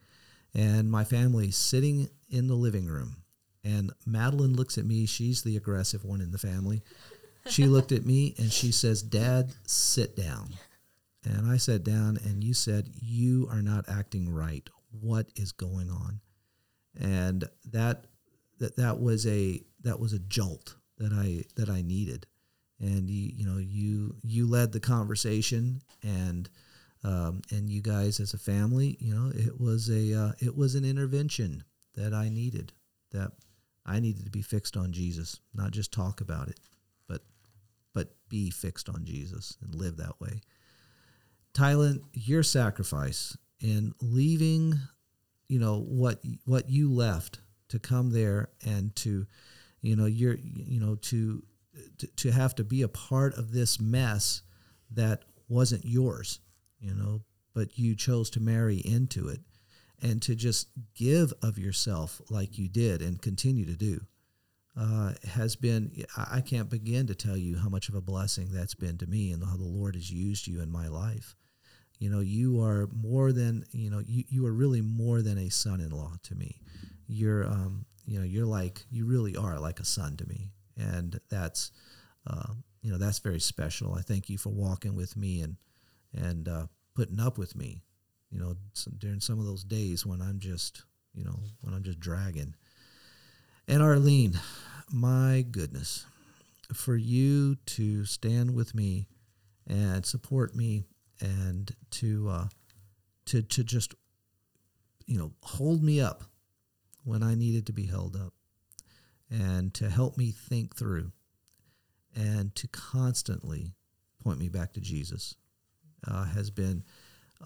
and my family sitting in the living room and madeline looks at me. She's the aggressive one in the family. She looked at me and she says dad sit down. And I sat down and you said, You are not acting right. What is going on? And that that that was a that was a jolt that I that I needed. And you you know, you you led the conversation and um, and you guys as a family, you know, it was a uh, it was an intervention that I needed. That I needed to be fixed on Jesus, not just talk about it, but but be fixed on Jesus and live that way. Tylen, your sacrifice in leaving, you know what what you left to come there and to, you know, you're you know to to, to have to be a part of this mess that wasn't yours, you know, but you chose to marry into it and to just give of yourself like you did and continue to do uh, has been I can't begin to tell you how much of a blessing that's been to me and how the Lord has used you in my life. You know you are more than you know you, you are really more than a son-in-law to me. You're um, you know you're like you really are like a son to me. And that's uh, you know that's very special. I thank you for walking with me and and uh, putting up with me you know during some of those days when i'm just you know when i'm just dragging. And arlene my goodness for you to stand with me and support me and to uh, to to just you know hold me up when I needed to be held up, and to help me think through, and to constantly point me back to Jesus, uh, has been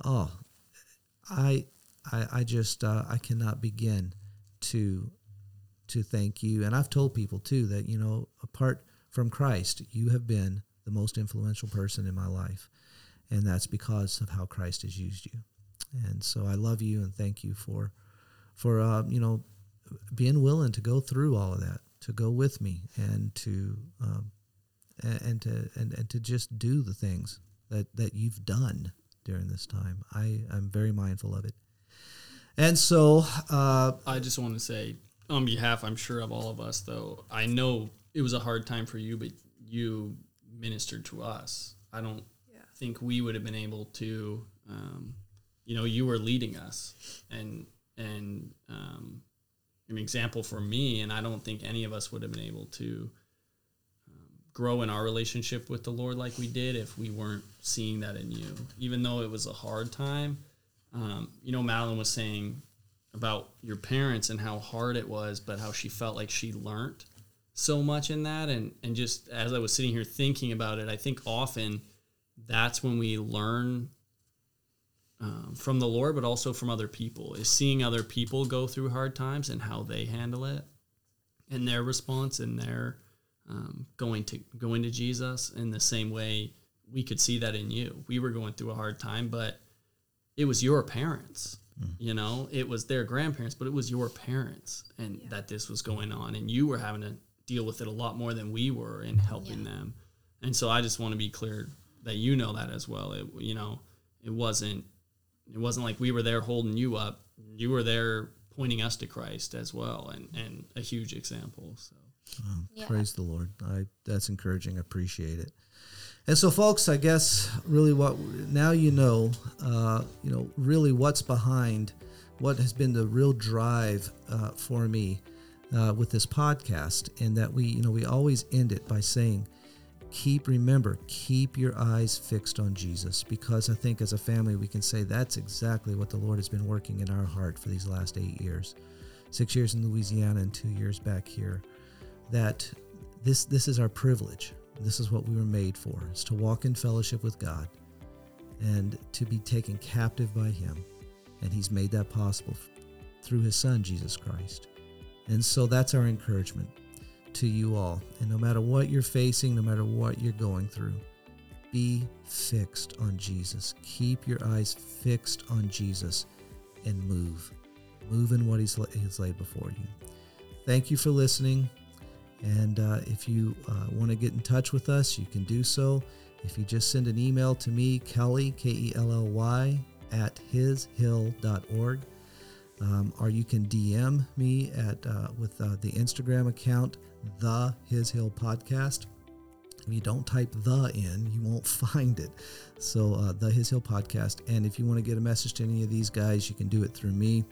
oh I I, I just uh, I cannot begin to to thank you, and I've told people too that you know apart from Christ, you have been the most influential person in my life and that's because of how Christ has used you. And so I love you and thank you for for uh, you know being willing to go through all of that, to go with me, and to um, and, to and, and to just do the things that that you've done during this time. I I'm very mindful of it. And so uh, I just want to say, on behalf, I'm sure of all of us, though, I know it was a hard time for you, but you ministered to us. I don't think we would have been able to, um, you know, you were leading us and and um, an example for me, and I don't think any of us would have been able to um, grow in our relationship with the Lord like we did if we weren't seeing that in you. Even though it was a hard time, um, you know, Madeline was saying about your parents and how hard it was, but how she felt like she learned so much in that. And, and just as I was sitting here thinking about it, I think often that's when we learn um, from the Lord, but also from other people, is seeing other people go through hard times and how they handle it, and their response and their um, going to going to Jesus in the same way we could see that in you. We were going through a hard time, but it was your parents. Mm. You know, it was their grandparents, but it was your parents, and yeah. that this was going on, and you were having to deal with it a lot more than we were in helping yeah. them. And so I just want to be clear that you know that as well. It you know it wasn't it wasn't like we were there holding you up. You were there pointing us to Christ as well, and and a huge example. So. Um, yeah. Praise the Lord. I that's encouraging. I appreciate it. And so, folks, I guess really what now you know, uh, you know, really what's behind what has been the real drive uh, for me uh, with this podcast, and that we, you know, we always end it by saying, keep remember keep your eyes fixed on jesus because i think as a family we can say that's exactly what the lord has been working in our heart for these last eight years. Six years in louisiana and two years back here that this this is our privilege. This is what we were made for is to walk in fellowship with god and to be taken captive by him and he's made that possible through his son jesus christ. And so that's our encouragement to you all. And no matter what you're facing, no matter what you're going through, be fixed on Jesus. Keep your eyes fixed on Jesus and move. Move in what He's, he's laid before you. Thank you for listening. And uh, if you uh, want to get in touch with us, you can do so. If you just send an email to me, Kelly, K E L L Y, at hishill.org. Um, or you can DM me at uh, with uh, the Instagram account, the His Hill Podcast. If you don't type the in, you won't find it. So, uh, the His Hill Podcast. And if you want to get a message to any of these guys, you can do it through me.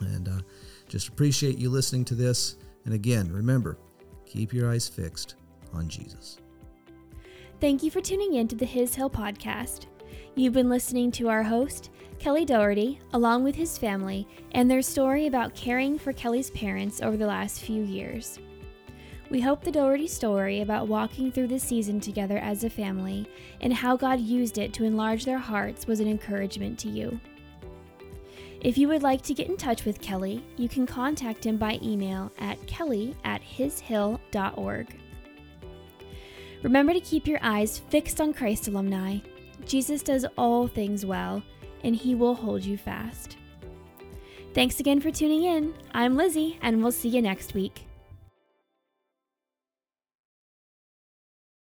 And uh, just appreciate you listening to this. And again, remember, keep your eyes fixed on Jesus. Thank you for tuning in to the His Hill podcast. You've been listening to our host, Kelly Doherty, along with his family, and their story about caring for Kelly's parents over the last few years. We hope the Doherty story about walking through the season together as a family and how God used it to enlarge their hearts was an encouragement to you. If you would like to get in touch with Kelly, you can contact him by email at kelly at hishill.org. Remember to keep your eyes fixed on Christ alumni. Jesus does all things well, and he will hold you fast. Thanks again for tuning in. I'm Lizzie, and we'll see you next week.